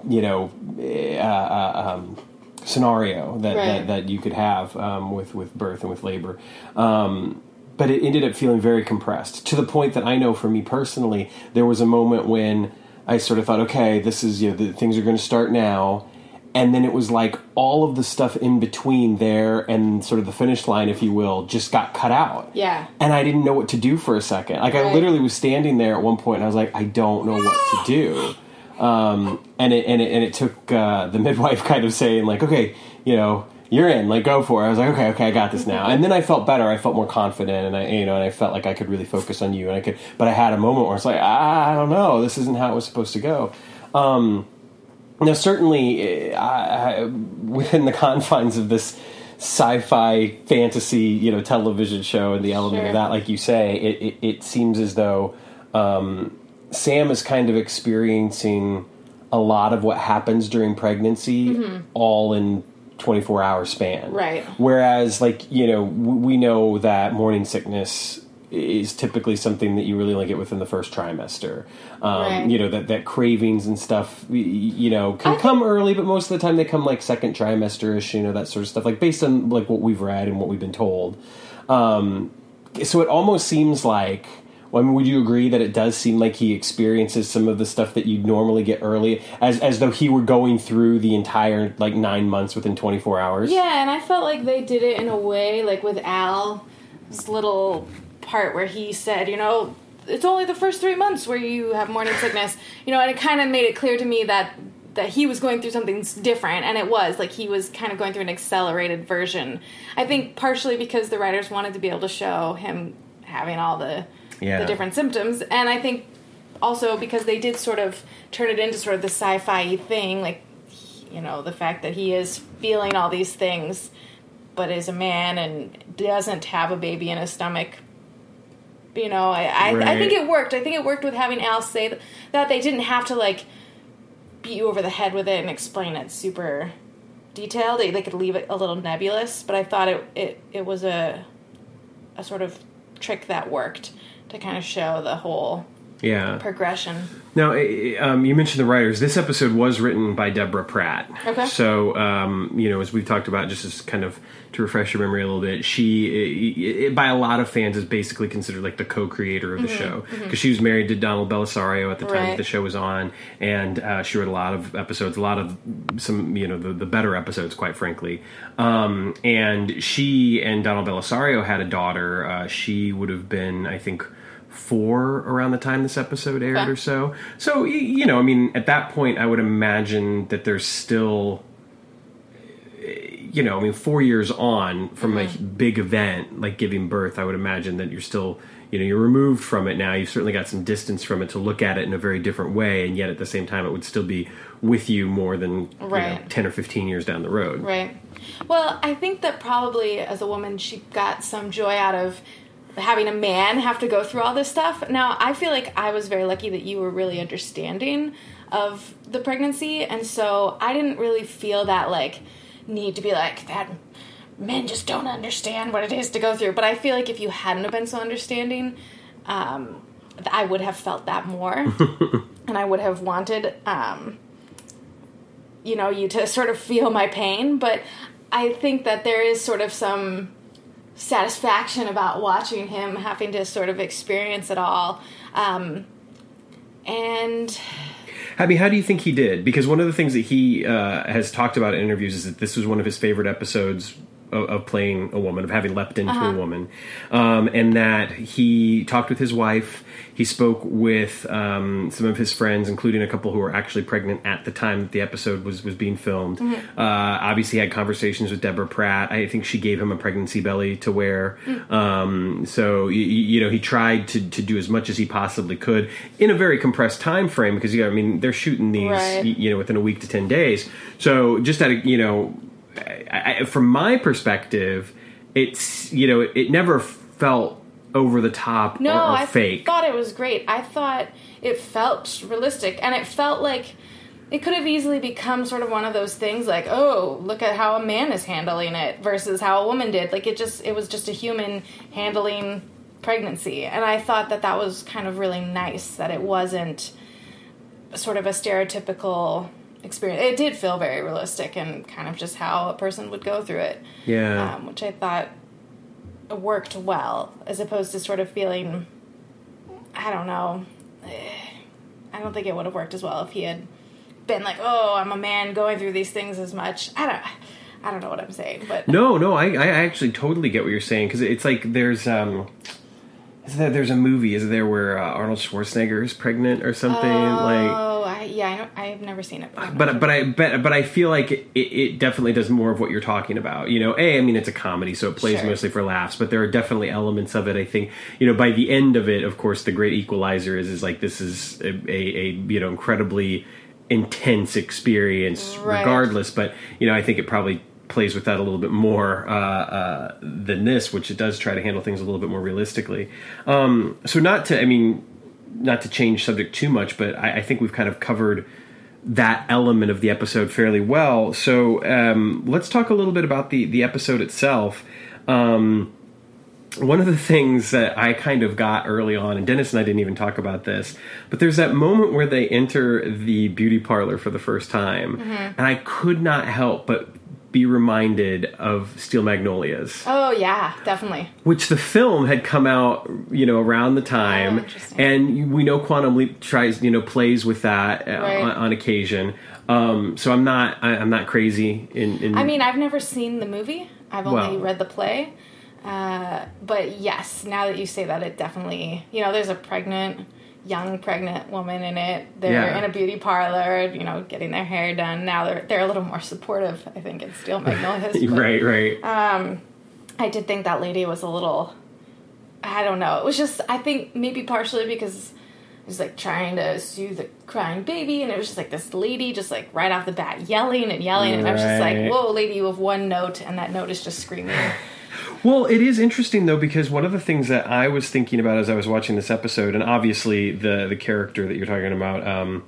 you know. Uh, uh, um, scenario that, Right. that, that you could have um, with with birth and with labor. Um, but it ended up feeling very compressed to the point that I know for me personally, there was a moment when I sort of thought, okay, this is you know the things are going to start now. And then it was like all of the stuff in between there and sort of the finish line, if you will, just got cut out. Yeah. And I didn't know what to do for a second. Like I literally was standing there at one point and I was like, I don't know what to do um, and it and it and it took uh, the midwife kind of saying like, okay, you know, you're in, like go for it. I was like, okay, okay, I got this now. And then I felt better. I felt more confident, and I, you know, and I felt like I could really focus on you, and I could. But I had a moment where it's like, ah, I don't know, this isn't how it was supposed to go. Um, now, certainly, uh, I, I, within the confines of this sci-fi fantasy, you know, television show and the element Sure. of that, like you say, it, it, it seems as though um, Sam is kind of experiencing a lot of what happens during pregnancy all in 24 hour span. Right. Whereas, like, you know, we know that morning sickness is typically something that you really only get within the first trimester. Um, Right. You know, that, that cravings and stuff, you know, can come early, but most of the time they come like second trimester ish, you know, that sort of stuff, like based on like what we've read and what we've been told. Um, so it almost seems like I mean, would you agree that it does seem like he experiences some of the stuff that you'd normally get early, as as though he were going through the entire like nine months within twenty four hours? Yeah, and I felt like they did it in a way, like with Al's little part where he said, you know, it's only the first three months where you have morning sickness, you know, and it kind of made it clear to me that that he was going through something different, and it was like he was kind of going through an accelerated version. I think partially because the writers wanted to be able to show him having all the Yeah. the different symptoms, and I think also because they did sort of turn it into sort of the sci-fi thing, like you know the fact that he is feeling all these things, but is a man and doesn't have a baby in his stomach. You know, I I, I think it worked. I think it worked with having Al say th- that they didn't have to like beat you over the head with it and explain it super detailed. They, they could leave it a little nebulous, but I thought it it, it was a a sort of trick that worked to kind of show the whole Yeah. progression. Now, um, you mentioned the writers. This episode was written by Deborah Pratt. Okay. So, um, you know, as we've talked about, just as kind of to refresh your memory a little bit, she, eh, eh, by a lot of fans, is basically considered like the co-creator of the show because she was married to Donald Bellisario at the time that Right. the show was on, and uh, she wrote a lot of episodes, a lot of some, you know, the, the better episodes, quite frankly. Um, and she and Donald Bellisario had a daughter. Uh, she would have been, I think four around the time this episode aired Okay. or so. So you know, I mean, at that point, I would imagine that there's still, eh, you know, I mean, four years on from a big event like giving birth, I would imagine that you're still. You know, you're removed from it now. You've certainly got some distance from it to look at it in a very different way, and yet at the same time, it would still be with you more than you know, ten or fifteen years down the road. Right. Well, I think that probably as a woman, she got some joy out of having a man have to go through all this stuff. Now, I feel like I was very lucky that you were really understanding of the pregnancy, and so I didn't really feel that like need to be like that. Men just don't understand what it is to go through. But I feel like if you hadn't have been so understanding, um, I would have felt that more, and I would have wanted. Um, you know you to sort of feel my pain but i think that there is sort of some satisfaction about watching him having to sort of experience it all um, and I how do you think he did? Because one of the things that he uh, has talked about in interviews is that this was one of his favorite episodes of, of playing a woman, of having leapt into a woman, um, and that he talked with his wife. He spoke with um, some of his friends, including a couple who were actually pregnant at the time that the episode was was being filmed. Uh, obviously, had conversations with Deborah Pratt. I think she gave him a pregnancy belly to wear. Um, so you, you know, he tried to to do as much as he possibly could in a very compressed time frame because you know, I mean, they're shooting these Right. you know within a week to 10 days so just at a you know I, I, from my perspective it's you know it, it never felt over the top no or, or i fake. thought it was great. I thought it felt realistic and it felt like it could have easily become sort of one of those things like oh look at how a man is handling it versus how a woman did. Like it just it was just a human handling pregnancy and i thought that that was kind of really nice that it wasn't sort of a stereotypical experience it did feel very realistic and kind of just how a person would go through it. Yeah. Um, which i thought worked well as opposed to sort of feeling i don't know eh, i don't think it would have worked as well if he had been like oh i'm a man going through these things as much. I don't i don't know what i'm saying but no no i i actually totally get what you're saying because it's like there's um is there, there's a movie is there where uh, arnold schwarzenegger is pregnant or something like oh I, yeah I don't, i've never seen it but, but not but I but, but I feel like it, it definitely does more of what you're talking about. You know, a I mean it's a comedy, so it plays Sure. mostly for laughs. But there are definitely elements of it. I think you know by the end of it, of course, the great equalizer is is like this is a, a, a you know incredibly intense experience, Right. regardless. But you know, I think it probably plays with that a little bit more uh, uh, than this, which it does try to handle things a little bit more realistically. Um, so not to, I mean, not to change subject too much, but I, I think we've kind of covered that element of the episode fairly well. So um, let's talk a little bit about the the episode itself. Um, one of the things that I kind of got early on, and Dennis and I didn't even talk about this, but there's that moment where they enter the beauty parlor for the first time, and I could not help but be reminded of Steel Magnolias, Oh yeah, definitely. which the film had come out, you know, around the Oh, time, interesting. and we know Quantum Leap tries, you know, plays with that uh, Right. on, on occasion. Um, so I'm not, I, I'm not crazy in. in I mean, I've never seen the movie. I've only Well- read the play. Uh, but yes, now that you say that, it definitely, you know, there's a pregnant, young pregnant woman in it. They're Yeah. in a beauty parlor, you know, getting their hair done. Now they're they're a little more supportive, I think, in Steel Magnolias. but right, right. Um, I did think that lady was a little, I don't know. It was just, I think maybe partially because it was like trying to soothe the crying baby, and it was just like this lady just like right off the bat yelling and yelling, and I was just like, whoa, lady, you have one note, and that note is just screaming. Well, it is interesting though because one of the things that I was thinking about as I was watching this episode, and obviously the the character that you're talking about, um,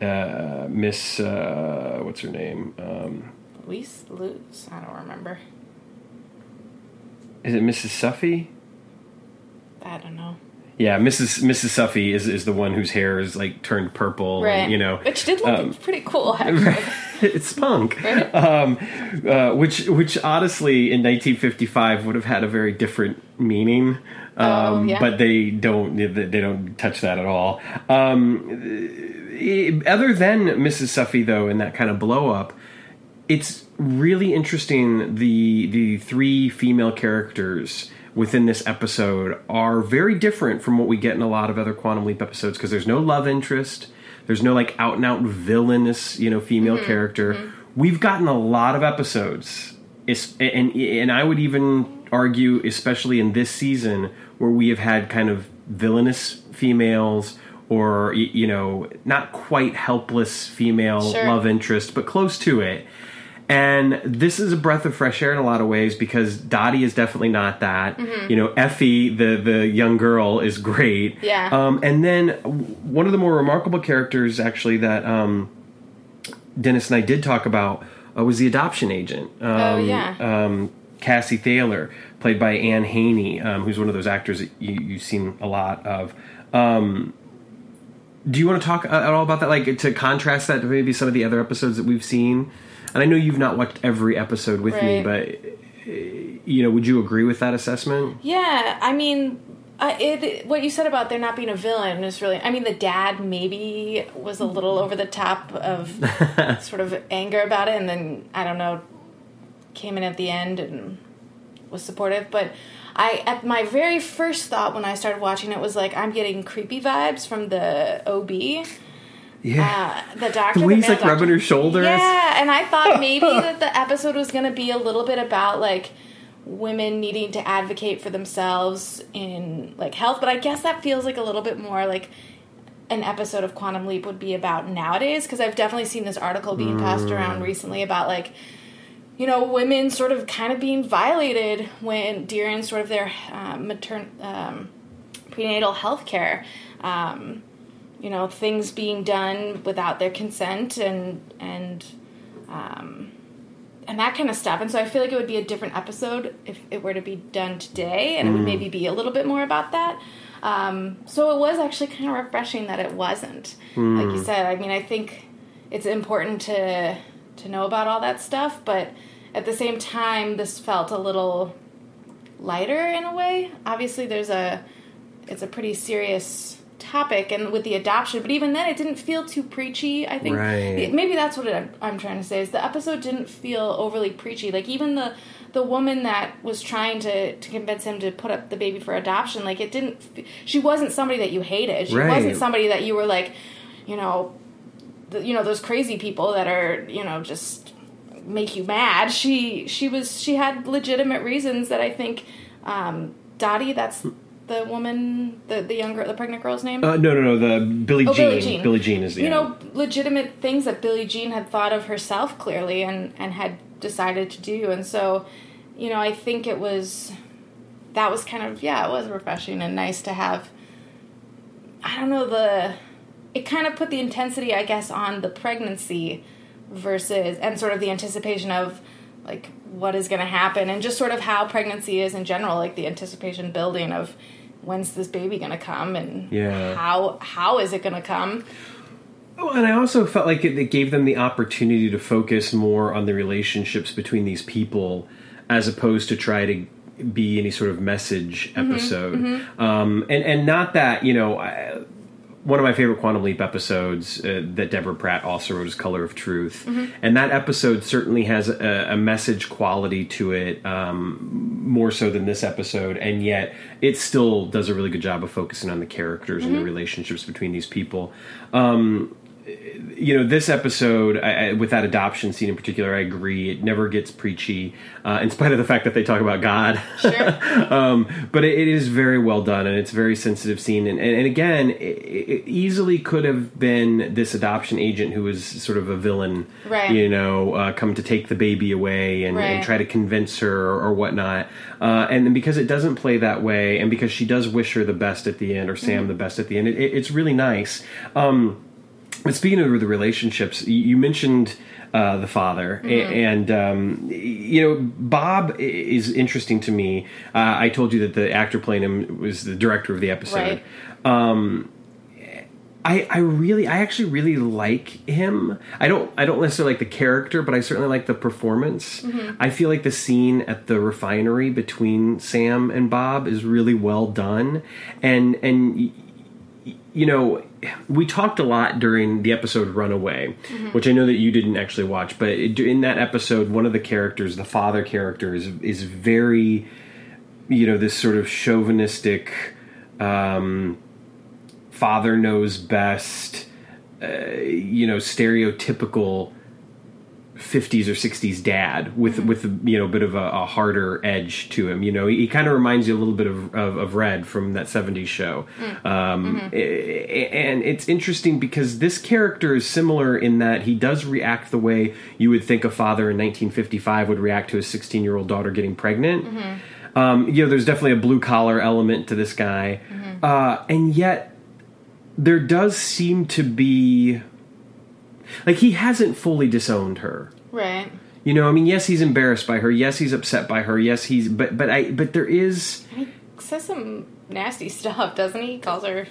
uh, Miss, uh, what's her name? Um, Luis, Luz, I don't remember. is it Mrs. Suffy? I don't know. Yeah, Mrs. Mrs. Suffy is is the one whose hair is like turned purple, Right. and, you know, Which did look um, pretty cool, actually. it's punk. Right? Um, uh, which which honestly in 1955 would have had a very different meaning. Um, Oh, yeah. But they don't they don't touch that at all. Um, other than Mrs. Suffy though, in that kind of blow up, it's really interesting. The the three female characters within this episode are very different from what we get in a lot of other Quantum Leap episodes because there's no love interest. There's no like out and out villainous, you know, female mm-hmm. character. Mm-hmm. We've gotten a lot of episodes, and and I would even argue, especially in this season, where we have had kind of villainous females or you know not quite helpless female Sure. love interest, but close to it. And this is a breath of fresh air in a lot of ways because Dottie is definitely not that. Mm-hmm. You know, Effie, the the young girl, is great. Yeah. Um, and then one of the more remarkable characters, actually, that um, Dennis and I did talk about uh, was the adoption agent. Um, Oh, yeah. Um, Cassie Thaler, played by Anne Haney, um, who's one of those actors that you, you've seen a lot of. Um, do you want to talk uh, at all about that? Like to contrast that to maybe some of the other episodes that we've seen? And I know you've not watched every episode with me, but uh, you know, would you agree with that assessment? Yeah, I mean, uh, it, what you said about there not being a villain is really. I mean, the dad maybe was a little over the top of sort of anger about it, and then I don't know, came in at the end and was supportive. But I, at my very first thought when I started watching it was like I'm getting creepy vibes from the OB. Yeah. Uh, the doctor. The way he's, like, rubbing her shoulders. Yeah, and I thought maybe that the episode was going to be a little bit about like women needing to advocate for themselves in like health, but I guess that feels like a little bit more like an episode of Quantum Leap would be about nowadays because I've definitely seen this article being passed around recently about like you know women sort of kind of being violated when during sort of their um, matern um, prenatal health care. Um, you know things being done without their consent and and um, and that kind of stuff. And so I feel like it would be a different episode if it were to be done today, and it would maybe be a little bit more about that. Um, so it was actually kind of refreshing that it wasn't. Like you said, I mean, I think it's important to to know about all that stuff, but at the same time, this felt a little lighter in a way. Obviously, there's a it's a pretty serious topic and with the adoption but even then it didn't feel too preachy i think Right. maybe that's what it, i'm trying to say is the episode didn't feel overly preachy like even the the woman that was trying to to convince him to put up the baby for adoption like it didn't she wasn't somebody that you hated she Right. wasn't somebody that you were like you know the, you know those crazy people that are you know just make you mad she she was she had legitimate reasons that i think um dottie that's the woman the the young girl the pregnant girl's name Uh, no, no, no. The Billie Oh, Jean. Billie Jean. Billie Jean is the you know legitimate things that Billie Jean had thought of herself clearly and and had decided to do and so you know I think it was that was kind of yeah it was refreshing and nice to have I don't know the it kind of put the intensity I guess on the pregnancy versus and sort of the anticipation of like what is going to happen and just sort of how pregnancy is in general like the anticipation building of when's this baby going to come and Yeah. how how is it going to come Oh, and I also felt like it, it gave them the opportunity to focus more on the relationships between these people, as opposed to try to be any sort of message episode. Um, and and not that you know. I, one of my favorite Quantum Leap episodes uh, that Deborah Pratt also wrote is Color of Truth, and that episode certainly has a, a message quality to it, um, more so than this episode, and yet it still does a really good job of focusing on the characters and the relationships between these people. Um, you know, this episode I, I, with that adoption scene in particular, I agree. It never gets preachy, uh, in spite of the fact that they talk about God. Sure. um, but it, it is very well done, and it's a very sensitive scene. And, and, and again, it, it easily could have been this adoption agent who was sort of a villain, Right. you know, uh, come to take the baby away and, and try to convince her or, or whatnot. Uh, and then because it doesn't play that way, and because she does wish her the best at the end, or Sam the best at the end, it, it, it's really nice. Um, but speaking of the relationships, you mentioned uh, the father, a- and um, you know Bob is interesting to me. Uh, I told you that the actor playing him was the director of the episode. Right. I, I really I actually really like him. I don't I don't necessarily like the character, but I certainly like the performance. I feel like the scene at the refinery between Sam and Bob is really well done. And and you know, we talked a lot during the episode Runaway, which I know that you didn't actually watch, but in that episode one of the characters, the father character is is very you know, this sort of chauvinistic um father knows best, uh, you know, stereotypical 50s or 60s dad with with you know a bit of a, a harder edge to him. You know, he, he kind of reminds you a little bit of, of, of Red from that 70s show. Um, a- And it's interesting because this character is similar in that he does react the way you would think a father in 1955 would react to his 16 year old daughter getting pregnant. Um, you know, there's definitely a blue collar element to this guy, uh, and yet there does seem to be like he hasn't fully disowned her. right. You know, I mean, yes, he's embarrassed by her. Yes, he's upset by her. Yes, he's but but I but there is He says some nasty stuff, doesn't he? He calls her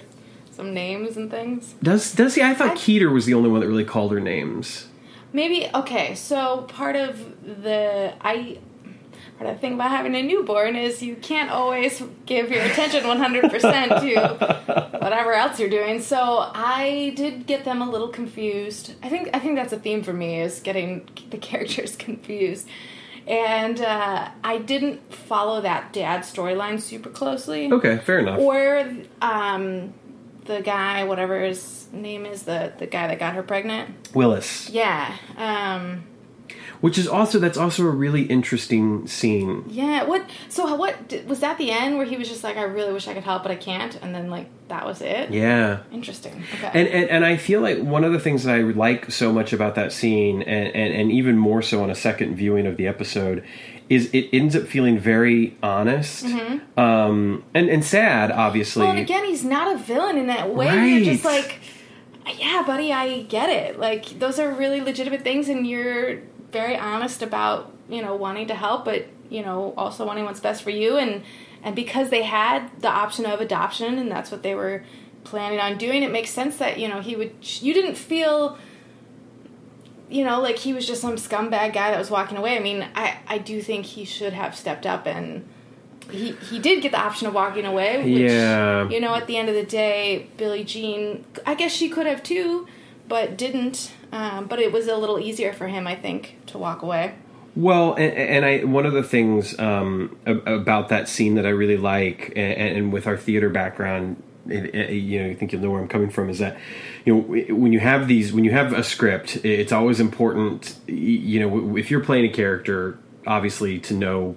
some names and things. does does he? I thought I- Keeter was the only one that really called her names. Maybe okay. So part of the I part of the thing about having a newborn is you can't always give your attention one hundred percent to whatever else you're doing. So I did get them a little confused. I think I think that's a theme for me is getting the characters confused. And uh, I didn't follow that dad storyline super closely. Okay, fair enough. Or um, the guy, whatever his name is, the the guy that got her pregnant. Willis, Yeah. Um, which is also that's also a really interesting scene. yeah. What? So what was that? The end where he was just like, "I really wish I could help, but I can't," and then like that was it. Yeah. Interesting. Okay. And, and and I feel like one of the things that I like so much about that scene, and, and, and even more so on a second viewing of the episode, is it ends up feeling very honest, um, and and sad, obviously. Mm-hmm. well, and again, he's not a villain in that way. You're just like, yeah, buddy, I get it. Like those are really legitimate things, and you're very honest about you know wanting to help, but you know also wanting what's best for you, and and because they had the option of adoption, and that's what they were planning on doing, it makes sense that you know he would. You didn't feel. You know, like he was just some scumbag guy that was walking away. I mean, I, I do think he should have stepped up and he he did get the option of walking away. Which, Yeah. You know, at the end of the day, Billie Jean, I guess she could have too, but didn't. Um, but it was a little easier for him, I think, to walk away. Well, and, and I one of the things um, about that scene that I really like, and, and with our theater background, it, it- you know, I think you'll know where I'm coming from. Is that you know when you have these, when you have a script, it's always important. You know, if you're playing a character, obviously to know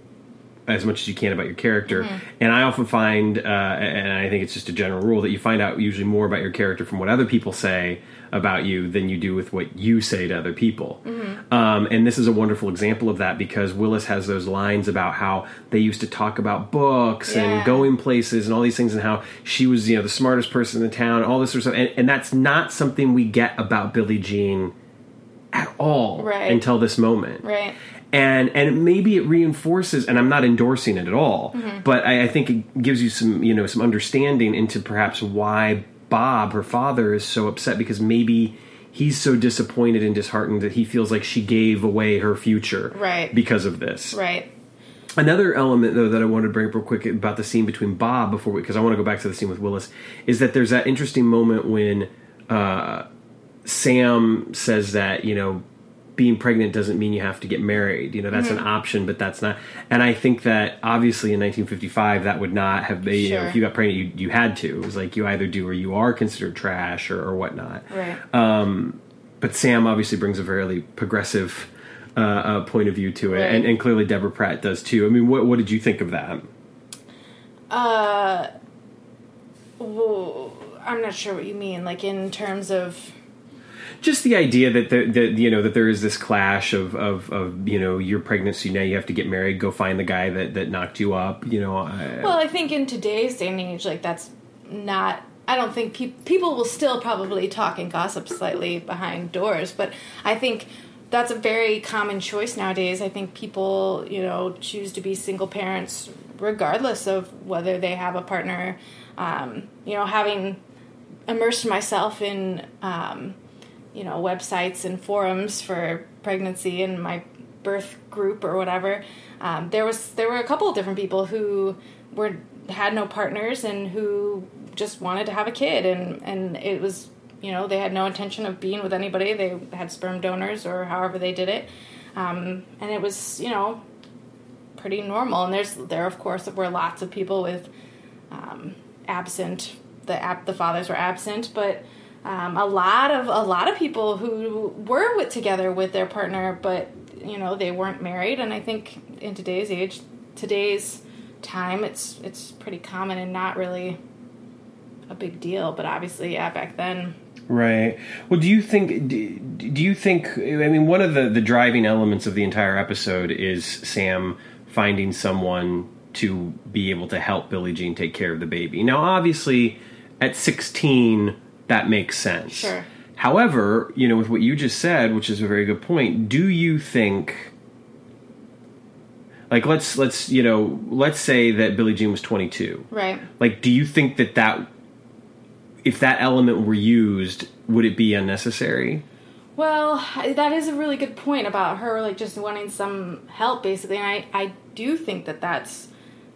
as much as you can about your character. And I often find, uh, and I think it's just a general rule, that you find out usually more about your character from what other people say about you than you do with what you say to other people. Um, and this is a wonderful example of that because Willis has those lines about how they used to talk about books Yeah. and going places and all these things and how she was, you know, the smartest person in the town, all this sort of stuff. And, and that's not something we get about Billie Jean at all Right. until this moment Right. and and maybe it reinforces and i'm not endorsing it at all Mm-hmm. but I, I think it gives you some you know some understanding into perhaps why bob her father is so upset because maybe he's so disappointed and disheartened that he feels like she gave away her future Right. because of this. Right. Another element, though, that I wanted to bring up real quick about the scene between Bob before, we, because I want to go back to the scene with Willis, is that there's that interesting moment when uh, Sam says that you know being pregnant doesn't mean you have to get married. You know that's Mm-hmm. an option, but that's not. And I think that obviously in 1955 that would not have been. You know, Sure. if you got pregnant, you, you had to. It was like you either do or you are considered trash or, or whatnot. Right. Um, But Sam obviously brings a fairly progressive. Uh, uh, point of view to it, Right. and, and clearly Deborah Pratt does too. I mean, what what did you think of that? Well, I'm not sure what you mean. Like in terms of just the idea that the, that you know that there is this clash of, of of you know your pregnancy now you have to get married go find the guy that that knocked you up you know I, Well, I think in today's day and age, like that's not. I don't think pe- people will still probably talk and gossip slightly behind doors, but I think that's a very common choice nowadays. I think people, you know, choose to be single parents regardless of whether they have a partner. Um, you know, having immersed myself in, um, you know, websites and forums for pregnancy and my birth group or whatever. Um, there was there were a couple of different people who were had no partners and who just wanted to have a kid and and it was you know they had no intention of being with anybody. They had sperm donors or however they did it, um, and it was you know pretty normal. And there's there of course were lots of people with um, absent the ab- the fathers were absent, but um, a lot of a lot of people who were with together with their partner, but you know they weren't married. And I think in today's age, today's time, it's it's pretty common and not really a big deal. But obviously, yeah, back then, right well do you think do, you think i mean one of the the driving elements of the entire episode is sam finding someone to be able to help billie jean take care of the baby now obviously at 16 that makes sense Sure. however you know with what you just said which is a very good point do you think like let's let's you know let's say that billie jean was 22 right? like do you think that that if that element were used would it be unnecessary Well, that is a really good point about her like just wanting some help, basically. And I, I do think that that's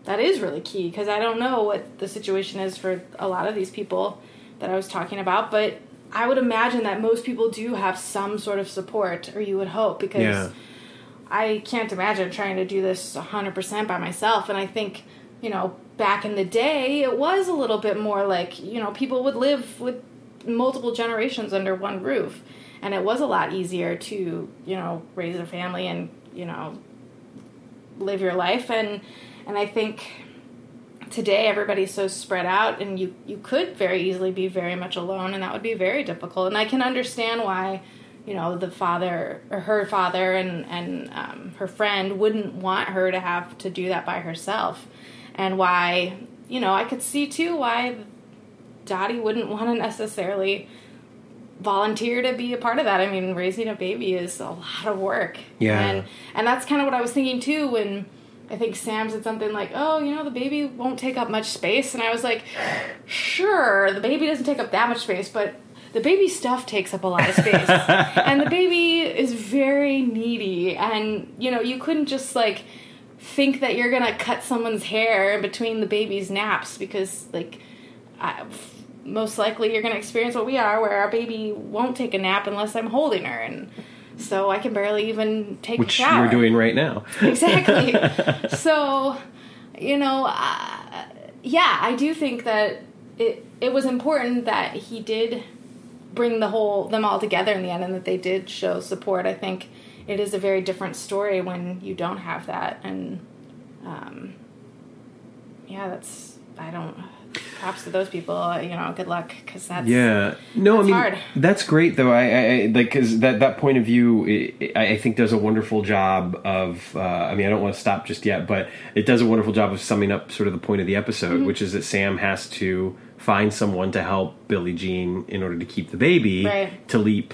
that is really key because I don't know what the situation is for a lot of these people that I was talking about, but I would imagine that most people do have some sort of support, or you would hope, because Yeah. I can't imagine trying to do this 100% by myself. And I think, you know, back in the day, it was a little bit more like, you know, people would live with multiple generations under one roof. And it was a lot easier to, you know, raise a family and, you know, live your life. And, and I think today everybody's so spread out and you, you could very easily be very much alone and that would be very difficult. And I can understand why you know the father or her father and and um, her friend wouldn't want her to have to do that by herself and why you know i could see too why dottie wouldn't want to necessarily volunteer to be a part of that i mean raising a baby is a lot of work Yeah. and and that's kind of what i was thinking too when I think Sam said something like, "Oh, you know, the baby won't take up much space," and I was like, "Sure, the baby doesn't take up that much space, but the baby stuff takes up a lot of space, and the baby is very needy, and you know, you couldn't just like think that you're gonna cut someone's hair in between the baby's naps because, like, I, most likely you're gonna experience what we are, where our baby won't take a nap unless I'm holding her, and so I can barely even take which a shower you're doing right now exactly. so, you know, uh, yeah, I do think that it it was important that he did bring the whole them all together in the end, and that they did show support. I think it is a very different story when you don't have that, and um, yeah, that's I don't. Props to those people. You know, good luck because that's Yeah, no, I mean hard. that's great though. I, I I- like because that that point of view, i I I think does a wonderful job of. Uh, I mean, I don't want to stop just yet, but it does a wonderful job of summing up sort of the point of the episode, Mm-hmm. which is that Sam has to find someone to help Billie Jean in order to keep the baby Right. to leap.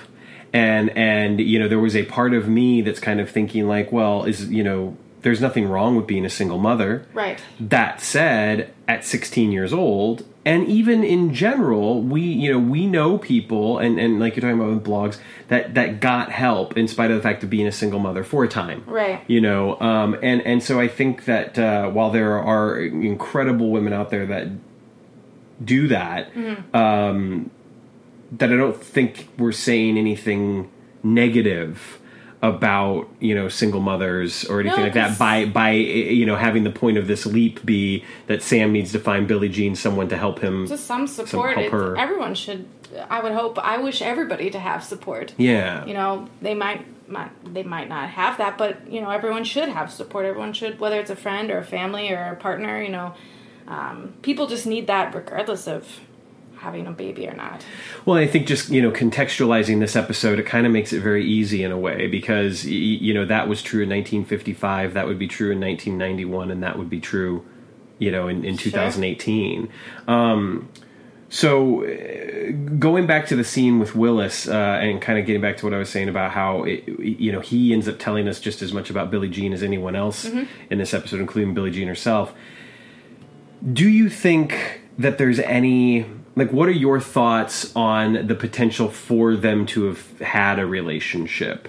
And and you know there was a part of me that's kind of thinking like, well, is you know there's nothing wrong with being a single mother. right. That said, at 16 years old, and even in general, we you know we know people, and and like you're talking about with blogs that that got help in spite of the fact of being a single mother for a time, Right. You know, um, and and so I think that uh, while there are incredible women out there that do that, um, that I don't think we're saying anything negative about you know single mothers or anything No, like that by by you know having the point of this leap be that Sam needs to find Billie Jean someone to help him. Just some support. help her. everyone should. I would hope. I wish everybody to have support. yeah, You know, they might, might they might not have that, but you know, everyone should have support. Everyone should, whether it's a friend or a family or a partner. You know, um, people just need that regardless of having a baby or not. Well, I think just you know contextualizing this episode, it kind of makes it very easy in a way because you know that was true in 1955, that would be true in 1991, and that would be true, you know, in, in 2018. Um, so uh, going back to the scene with Willis uh, and kind of getting back to what I was saying about how it, you know he ends up telling us just as much about Billie Jean as anyone else in this episode, including Billie Jean herself. Do you think that there's any like what are your thoughts on the potential for them to have had a relationship?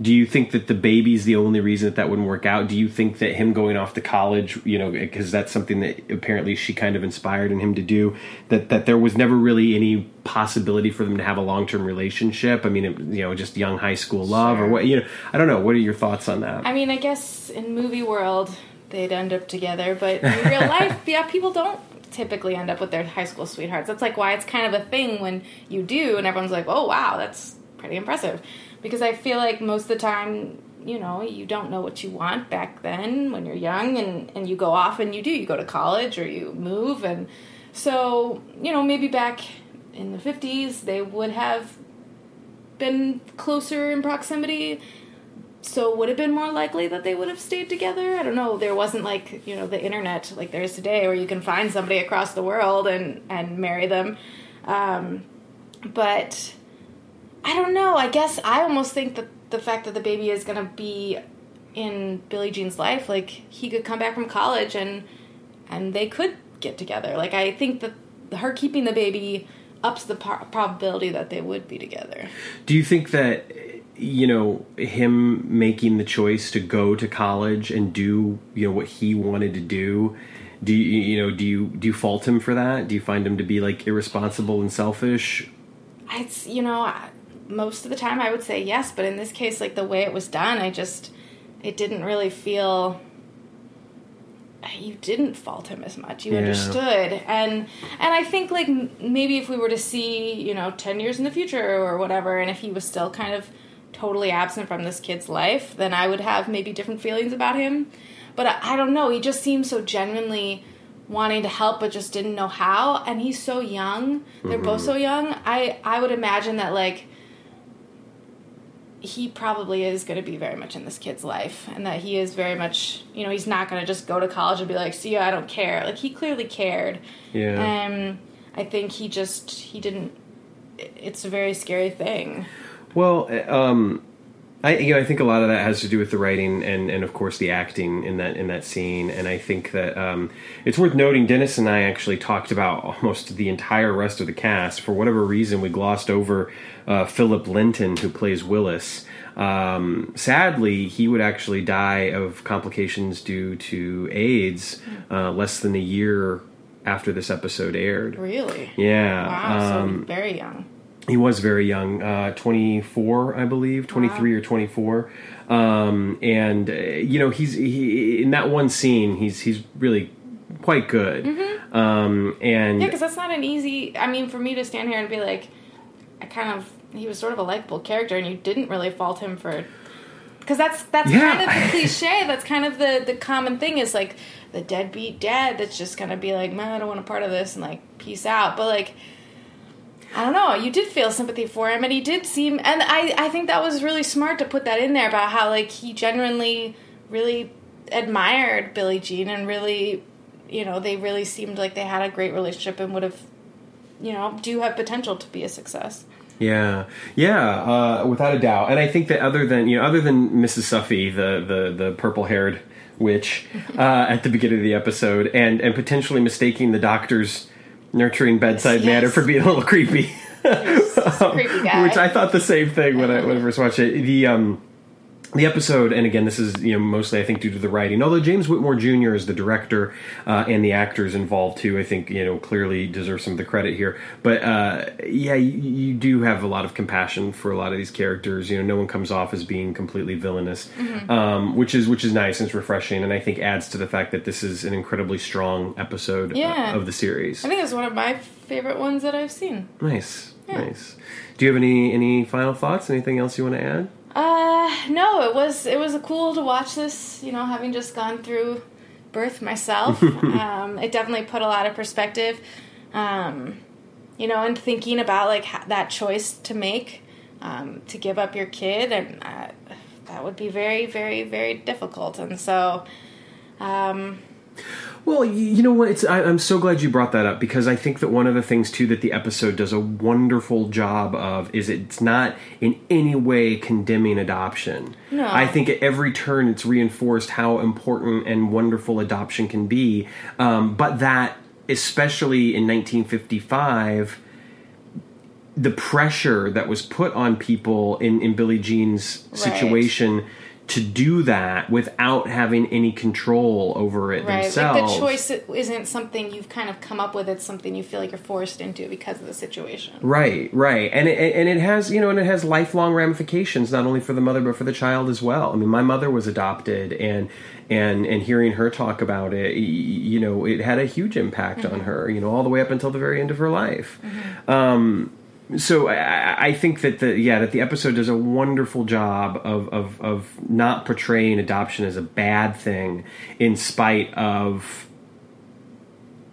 Do you think that the baby's the only reason that that wouldn't work out? Do you think that him going off to college, you know, because that's something that apparently she kind of inspired in him to do, that that there was never really any possibility for them to have a long term relationship? I mean, you know, just young high school love or what? You know, I don't know. What are your thoughts on that? I mean, I guess in movie world they'd end up together, but in real life, yeah, people don't typically end up with their high school sweethearts. That's like why it's kind of a thing when you do, and everyone's like, "Oh, wow, that's pretty impressive," because I feel like most of the time. You know, you don't know what you want back then when you're young, and, and you go off and you do. You go to college or you move, and so you know maybe back in the fifties they would have been closer in proximity so would have been more likely that they would have stayed together? I don't know. There wasn't like you know the internet like there is today where you can find somebody across the world and and marry them. Um, but i don't know. I guess i almost think that the fact that the baby is going to be in billie jean's life like he could come back from college and and they could get together. Like i think that her keeping the baby ups the probability that they would be together. Do you think that you know him making the choice to go to college and do you know what he wanted to do? Do you you know do you do you fault him for that? Do you find him to be like irresponsible and selfish? it's you know most of the time i would say yes but in this case like the way it was done i just it didn't really feel you didn't fault him as much you Yeah. understood and and i think like maybe if we were to see you know 10 years in the future or whatever and if he was still kind of totally absent from this kid's life then i would have maybe different feelings about him. But i, I don't know he just seems so genuinely wanting to help but just didn't know how. And he's so young. They're both so young. I i would imagine that like he probably is going to be very much in this kid's life and that he is very much you know he's not going to just go to college and be like see you i don't care. Like he clearly cared. Yeah. um i think he just he didn't it's a very scary thing Well, um, I you know I think a lot of that has to do with the writing and and of course the acting in that in that scene. And I think that um, it's worth noting. Dennis and I actually talked about almost the entire rest of the cast. For whatever reason, we glossed over uh, Philip Linton, who plays Willis. Um, sadly, he would actually die of complications due to AIDS uh, less than a year after this episode aired. really Yeah. wow um, so very young he was very young, uh, 24, I believe, 23 or 24. Um, and uh, you know, he's he, in that one scene, he's he's really quite good. Um, and yeah because that's not an easy i mean for me to stand here and be like i kind of he was sort of a likable character and you didn't really fault him for because that's that's Yeah. kind of the cliche that's kind of the the common thing is like the deadbeat dad that's just gonna be like man i don't want a part of this and like peace out but like I don't know. You did feel sympathy for him, and he did seem. And I, I think that was really smart to put that in there about how like he genuinely, really admired Billie Jean, and really, you know, they really seemed like they had a great relationship and would have, you know, do have potential to be a success. Yeah, yeah, uh, without a doubt. And I think that other than you know, other than Mrs. Suffy, the the the purple haired witch uh, at the beginning of the episode, and and potentially mistaking the doctor's nurturing bedside Yes. manner for being a little creepy. creepy guy. Which I thought the same thing when I when I first watched it. The um the episode, and again, this is you know mostly I think due to the writing. Although James Whitmore Jr. is the director uh, and the actors involved too, I think you know clearly deserve some of the credit here. But uh, yeah, you, you do have a lot of compassion for a lot of these characters. You know, no one comes off as being completely villainous, um, which is which is nice and it's refreshing, and I think adds to the fact that this is an incredibly strong episode uh, Yeah. of the series. I think it's one of my favorite ones that I've seen. Nice, nice. Do you have any any final thoughts? Anything else you want to add? Uh, no, it was it was cool to watch this. You know, having just gone through birth myself, um, it definitely put a lot of perspective. Um, you know, and thinking about like ha- that choice to make um, to give up your kid, and uh, that would be very, very, very difficult. And so, um, Well, you know what? It's I, I'm so glad you brought that up because I think that one of the things too that the episode does a wonderful job of is it's not in any way condemning adoption. No. I think at every turn it's reinforced how important and wonderful adoption can be, um, but that especially in 1955 the pressure that was put on people in, in Billie Jean's Right. To do that without having any control over it right, themselves. like the choice isn't something you've kind of come up with; it's something you feel like you're forced into because of the situation. Right, right, and it, and it has you know, and it has lifelong ramifications not only for the mother but for the child as well. I mean, my mother was adopted, and and and hearing her talk about it, you know, it had a huge impact on her. You know, all the way up until the very end of her life. Um, so I, I think that the yeah that the episode does a wonderful job of, of of not portraying adoption as a bad thing, in spite of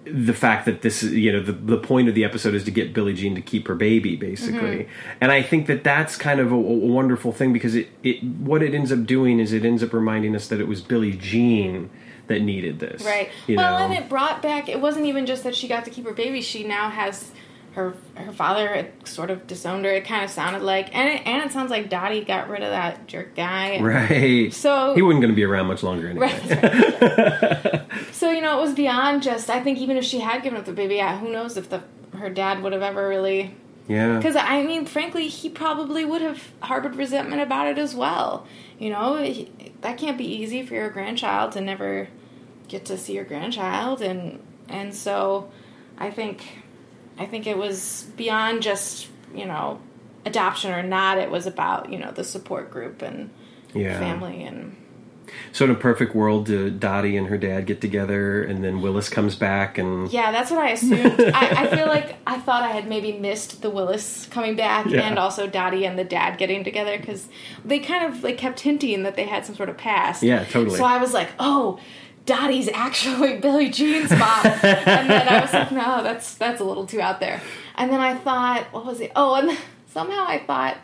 the fact that this is you know the, the point of the episode is to get Billie Jean to keep her baby basically mm-hmm. and I think that that's kind of a, a wonderful thing because it, it what it ends up doing is it ends up reminding us that it was Billie Jean that needed this Right. well, know and it brought back. It wasn't even just that she got to keep her baby. She now has her her father sort of disowned her. It kind of sounded like, and it, and it sounds like Dottie got rid of that jerk guy. right So he wasn't going to be around much longer anyway Right. so you know, it was beyond just. I think even if she had given up the baby, yeah, who knows if the her dad would have ever really. yeah Because I mean, frankly, he probably would have harbored resentment about it as well. You know, he, that can't be easy for your grandchild to never get to see your grandchild, and and so, I think, I think it was beyond just you know, adoption or not. It was about you know the support group and yeah family and so in a perfect world do Dottie and her dad get together and then Willis comes back and Yeah, that's what I assumed. I, I feel like I thought I had maybe missed the Willis coming back Yeah. and also Dottie and the dad getting together because they kind of like kept hinting that they had some sort of past. Yeah, totally. So I was like, oh, Dottie's actually Billie Jean's mom, and then I was like, no, that's that's a little too out there. And then I thought, what was it? Oh, and somehow I thought.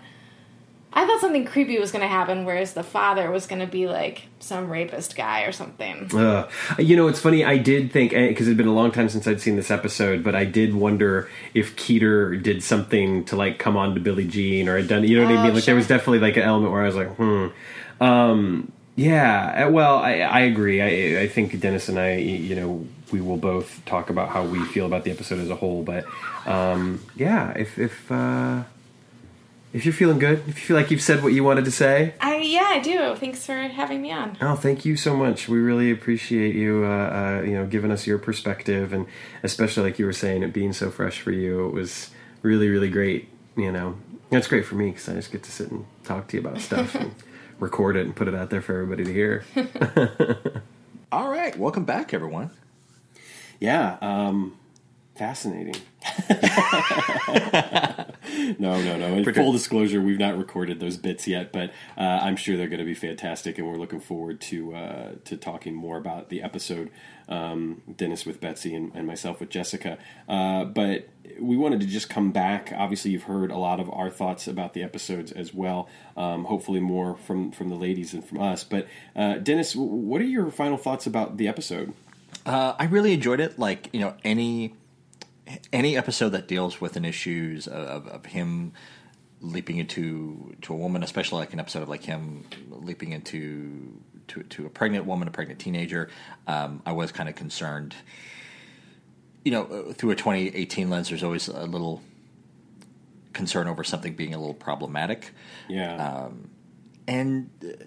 I thought something creepy was going to happen, whereas the father was going to be like some rapist guy or something. Uh, you know, it's funny. I did think because it had been a long time since I'd seen this episode, but I did wonder if Keeter did something to like come on to Billie Jean or had done. You know what I Oh, mean? Like there was definitely like an element where I was like, hmm. Um, yeah. uh, Well, I, I agree. I, I think Dennis and I, you know, we will both talk about how we feel about the episode as a whole. But um, yeah, if if uh, if you're feeling good, if you feel like you've said what you wanted to say, I yeah, I do. Thanks for having me on. Oh, thank you so much. We really appreciate you, uh, uh, you know, giving us your perspective, and especially like you were saying, it being so fresh for you. It was really, really great. You know, that's great for me because I just get to sit and talk to you about stuff and record it and put it out there for everybody to hear. All right, welcome back, everyone. yeah, um, fascinating. no, no, no. In full disclosure, we've not recorded those bits yet, but uh, I'm sure they're going to be fantastic, and we're looking forward to uh, to talking more about the episode. Um, Dennis with Betsy and, and myself with Jessica. Uh, but we wanted to just come back. Obviously, you've heard a lot of our thoughts about the episodes as well. Um, hopefully, more from from the ladies and from us. But uh, Dennis, what are your final thoughts about the episode? Uh, I really enjoyed it. Like you know, any any episode that deals with an issues of, of him leaping into to a woman, especially like an episode of like him leaping into to, to a pregnant woman, a pregnant teenager. Um, I was kind of concerned you know, uh, through a 2018 lens, there's always a little concern over something being a little problematic. Yeah. and uh,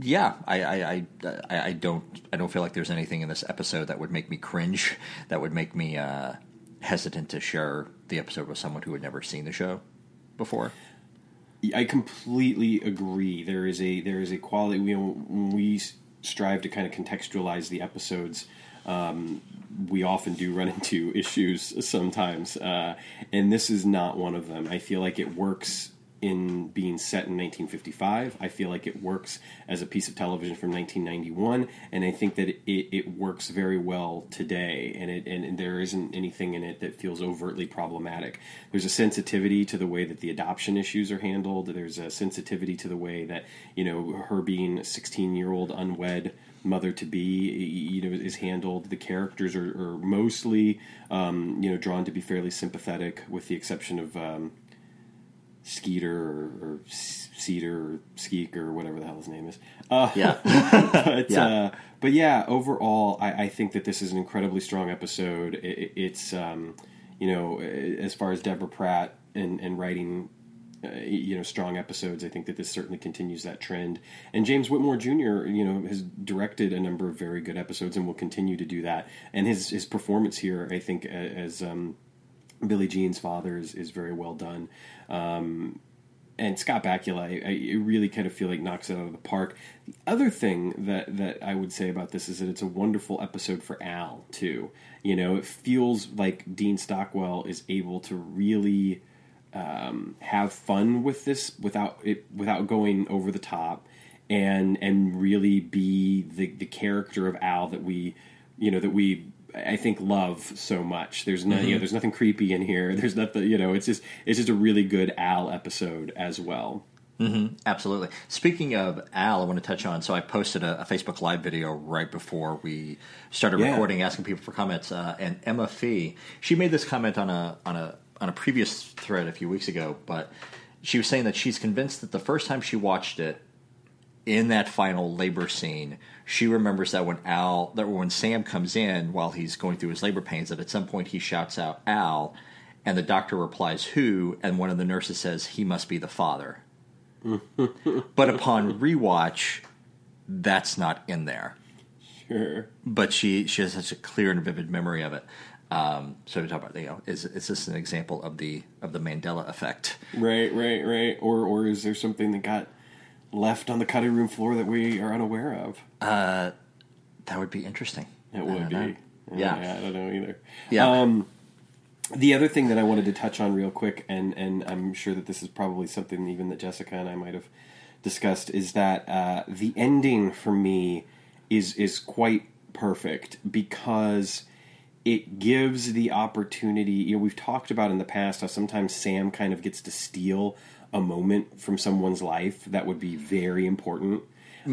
yeah, I, I, I, I I don't I don't feel like there's anything in this episode that would make me cringe, that would make me uh, hesitant to share the episode with someone who had never seen the show before. I completely agree. There is a there is a quality. We when we strive to kind of contextualize the episodes. Um, we often do run into issues sometimes, uh, and this is not one of them. I feel like it works in being set in 1955. I feel like it works as a piece of television from 1991, and I think that it, it works very well today. And it and, and there isn't anything in it that feels overtly problematic. There's a sensitivity to the way that the adoption issues are handled. There's a sensitivity to the way that you know her being a 16 year old unwed mother to be you know is handled the characters are, are mostly um, you know drawn to be fairly sympathetic with the exception of um, Skeeter or, or Cedar or Skeek or whatever the hell his name is. Uh, Yeah. but Yeah. Uh, but yeah, overall, I, I think that this is an incredibly strong episode. It, it's um, you know as far as Deborah Pratt and, and writing. Uh, you know, strong episodes. I think that this certainly continues that trend. And James Whitmore Jr. You know has directed a number of very good episodes and will continue to do that. And his his performance here, I think, as um, Billie Jean's father is, is very well done. Um, and Scott Bakula, I, I really kind of feel like knocks it out of the park. The other thing that, that I would say about this is that it's a wonderful episode for Al too. You know, it feels like Dean Stockwell is able to really um, have fun with this without it without going over the top, and and really be the the character of Al that we, you know, that we I think love so much. There's no, you know, there's nothing creepy in here. There's nothing, you know, it's just it's just a really good Al episode as well. Absolutely. Speaking of Al, I want to touch on. So I posted a, a Facebook Live video right before we started Yeah. recording, asking people for comments. Uh, and Emma Fee, she made this comment on a on a on a previous thread a few weeks ago, but she was saying that she's convinced that the first time she watched it, in that final labor scene, she remembers that when Al, that when Sam comes in while he's going through his labor pains, that at some point he shouts out Al, and the doctor replies who, and one of the nurses says he must be the father. but upon rewatch, that's not in there. Sure. But she she has such a clear and vivid memory of it. Um, so we talk about you know is is this an example of the of the Mandela effect? Right, right, right. Or or is there something that got left on the cutting room floor that we are unaware of? Uh, That would be interesting. It would be. know. Yeah. I don't know either. Yeah. Um, the other thing that I wanted to touch on real quick, and and I'm sure that this is probably something even that Jessica and I might have discussed, is that uh, the ending for me is is quite perfect because it gives the opportunity. You know, we've talked about in the past how sometimes Sam kind of gets to steal a moment from someone's life that would be very important.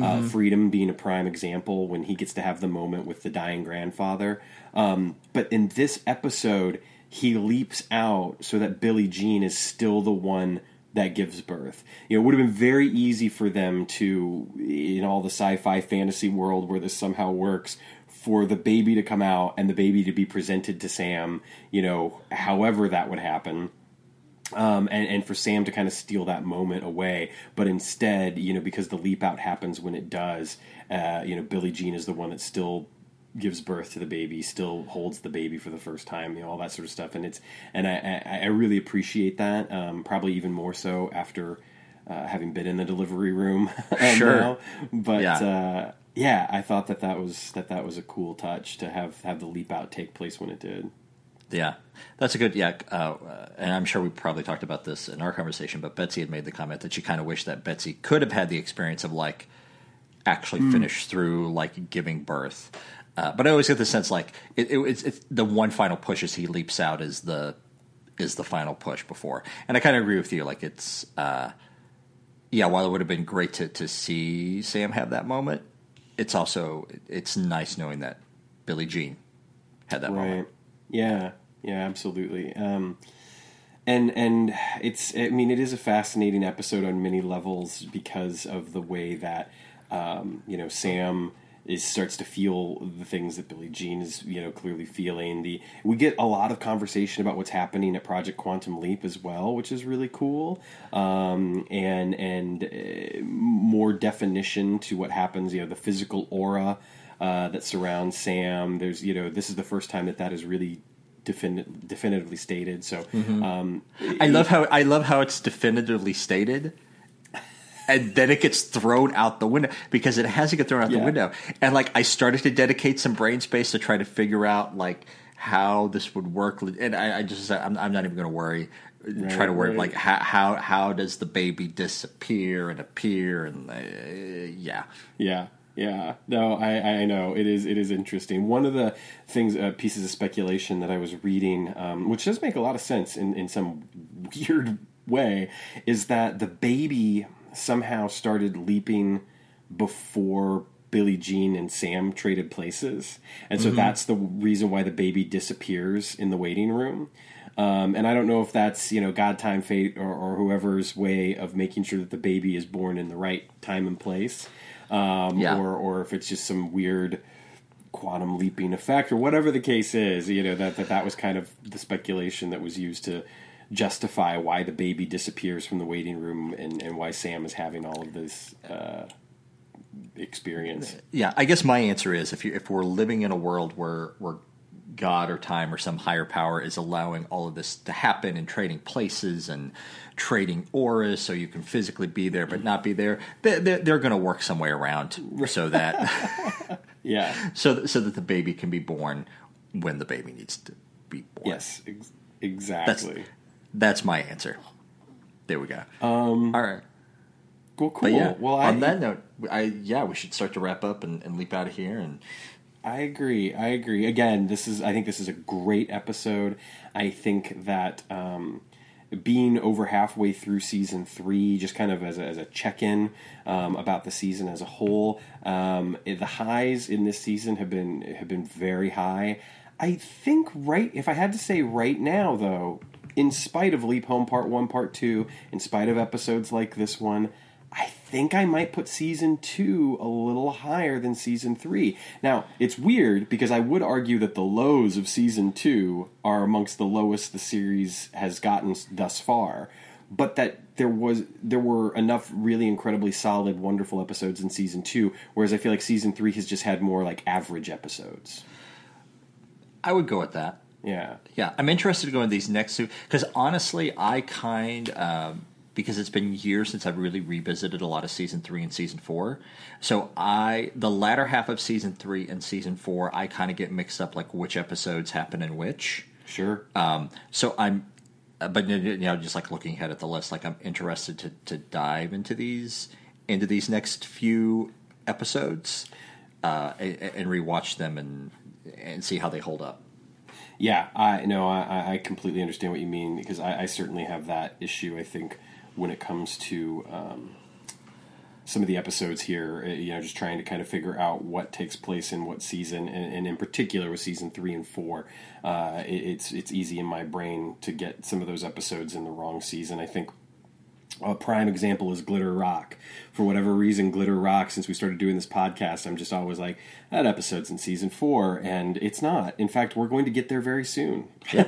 Uh, freedom being a prime example when he gets to have the moment with the dying grandfather. Um, but in this episode, he leaps out so that Billie Jean is still the one that gives birth. You know, it would have been very easy for them to, in all the sci-fi fantasy world where this somehow works, for the baby to come out and the baby to be presented to Sam. You know, however that would happen um, and, and for Sam to kind of steal that moment away. But instead, you know, because the leap out happens when it does, uh, you know, Billie Jean is the one that still gives birth to the baby, still holds the baby for the first time, you know, all that sort of stuff. And it's and I, I, I really appreciate that. Um, probably even more so after uh, having been in the delivery room. um, Sure. now. But Yeah. uh, yeah, I thought that that was that that was a cool touch to have have the leap out take place when it did. Yeah, that's a good. Yeah, uh, and I'm sure we probably talked about this in our conversation. But Betsy had made the comment that she kind of wished that Betsy could have had the experience of like actually finish through like giving birth. Uh, but I always get the sense like it, it, it's, it's the one final push as he leaps out is the is the final push before. And I kind of agree with you. Like it's uh, yeah, while it would have been great to to see Sam have that moment, it's also it's nice knowing that Billie Jean had that moment. Right. Yeah. Yeah. Absolutely. Um, and and it's I mean it is a fascinating episode on many levels because of the way that um, you know Sam is starts to feel the things that Billie Jean is you know clearly feeling. The we get a lot of conversation about what's happening at Project Quantum Leap as well, which is really cool, um, and and uh, more definition to what happens. You know, the physical aura uh, that surrounds Sam. There's you know this is the first time that that is really. Defin- definitively stated. So, um, I love how I love how it's definitively stated, and then it gets thrown out the window because it has to get thrown out Yeah. the window. And like I started to dedicate some brain space to try to figure out like how this would work, and I, I just I'm, I'm not even going to worry. try to worry right. like how, how how does the baby disappear and appear and uh, yeah Yeah, yeah. No, I, I know it is. It is interesting. One of the things, uh, pieces of speculation that I was reading, um, which does make a lot of sense in in some weird way, is that the baby somehow started leaping before Billie Jean and Sam traded places, and so that's the reason why the baby disappears in the waiting room. Um, and I don't know if that's you know God, time, fate, or, or whoever's way of making sure that the baby is born in the right time and place, um, Yeah. or or if it's just some weird quantum leaping effect or whatever the case is. You know that that that was kind of the speculation that was used to justify why the baby disappears from the waiting room and, and why Sam is having all of this uh, experience. Yeah, I guess my answer is if you if we're living in a world where where God or time or some higher power is allowing all of this to happen and trading places and trading auras so you can physically be there but not be there, they, they're, they're going to work some way around so that Yeah. so so that the baby can be born when the baby needs to be born. Yes. Ex- exactly. That's my answer. There we go. Um, all right. well, cool. But yeah, well, I, on that note, I yeah, we should start to wrap up and, and leap out of here. And I agree. I agree. Again, this is. I think this is a great episode. I think that um, being over halfway through season three, just kind of as a, as a check in um, about the season as a whole, um, the highs in this season have been have been very high. I think right. If I had to say right now, though, in spite of Leap Home Part One, Part Two, in spite of episodes like this one. I think I might put season two a little higher than season three. Now, it's weird because I would argue that the lows of season two are amongst the lowest the series has gotten thus far. But that there was there were enough really incredibly solid, wonderful episodes in season two, whereas I feel like season three has just had more like average episodes. I would go with that. Yeah. Yeah, I'm interested to go in these next two because honestly, I kind um, because it's been years since I've really revisited a lot of season three and season four. So I the latter half of season three and season four, I kind of get mixed up like which episodes happen in which. Sure. Um, so I'm, uh, but you know, just like looking ahead at the list, like I'm interested to to dive into these into these next few episodes uh, and, and rewatch them and and see how they hold up. Yeah, I no, I, I completely understand what you mean because I, I certainly have that issue. I think when it comes to um, some of the episodes here, uh, you know, just trying to kind of figure out what takes place in what season, and, and in particular with season three and four, uh, it, it's it's easy in my brain to get some of those episodes in the wrong season. I think a prime example is Glitter Rock. For whatever reason, Glitter Rock, since we started doing this podcast, I'm just always like, that episode's in season four, and it's not. In fact, we're going to get there very soon. Yeah,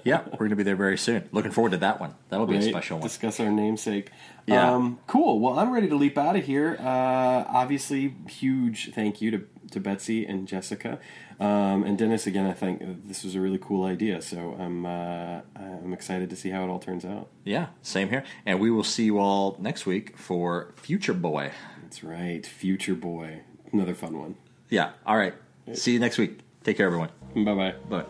we're going to be there very soon. Looking forward to that one. That'll be a special one. Discuss our namesake. Yeah. Um, cool. Well, I'm ready to leap out of here. Uh, obviously, huge thank you to, to Betsy and Jessica. Um, and Dennis, again, I think this was a really cool idea. So I'm, uh, I'm excited to see how it all turns out. Yeah, same here. And we will see you all next week for Future Boy. That's right. Future Boy. Another fun one. Yeah, all right. See you next week. Take care, everyone. Bye bye. Bye.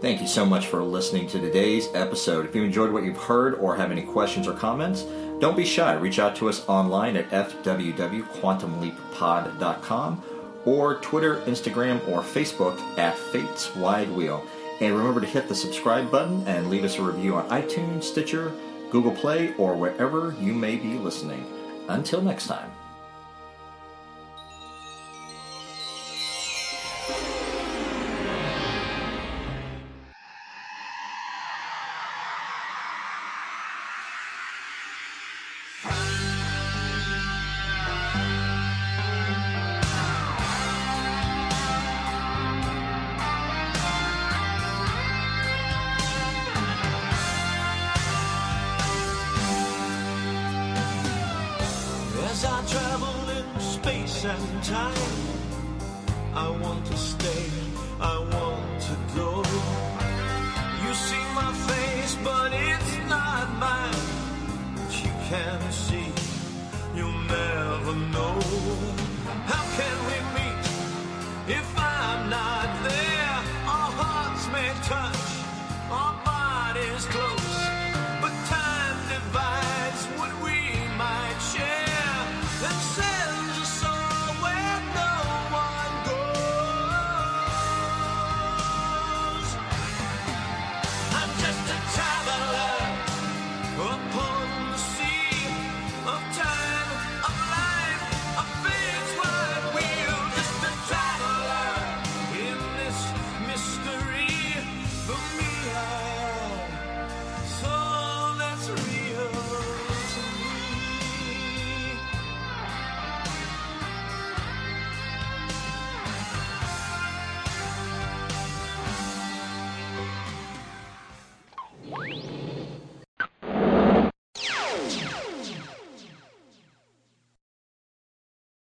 Thank you so much for listening to today's episode. If you enjoyed what you've heard or have any questions or comments, don't be shy. Reach out to us online at fwwquantumleappod.com or Twitter, Instagram, or Facebook at Fates Wide Wheel. And remember to hit the subscribe button and leave us a review on iTunes, Stitcher, Google Play, or wherever you may be listening. Until next time.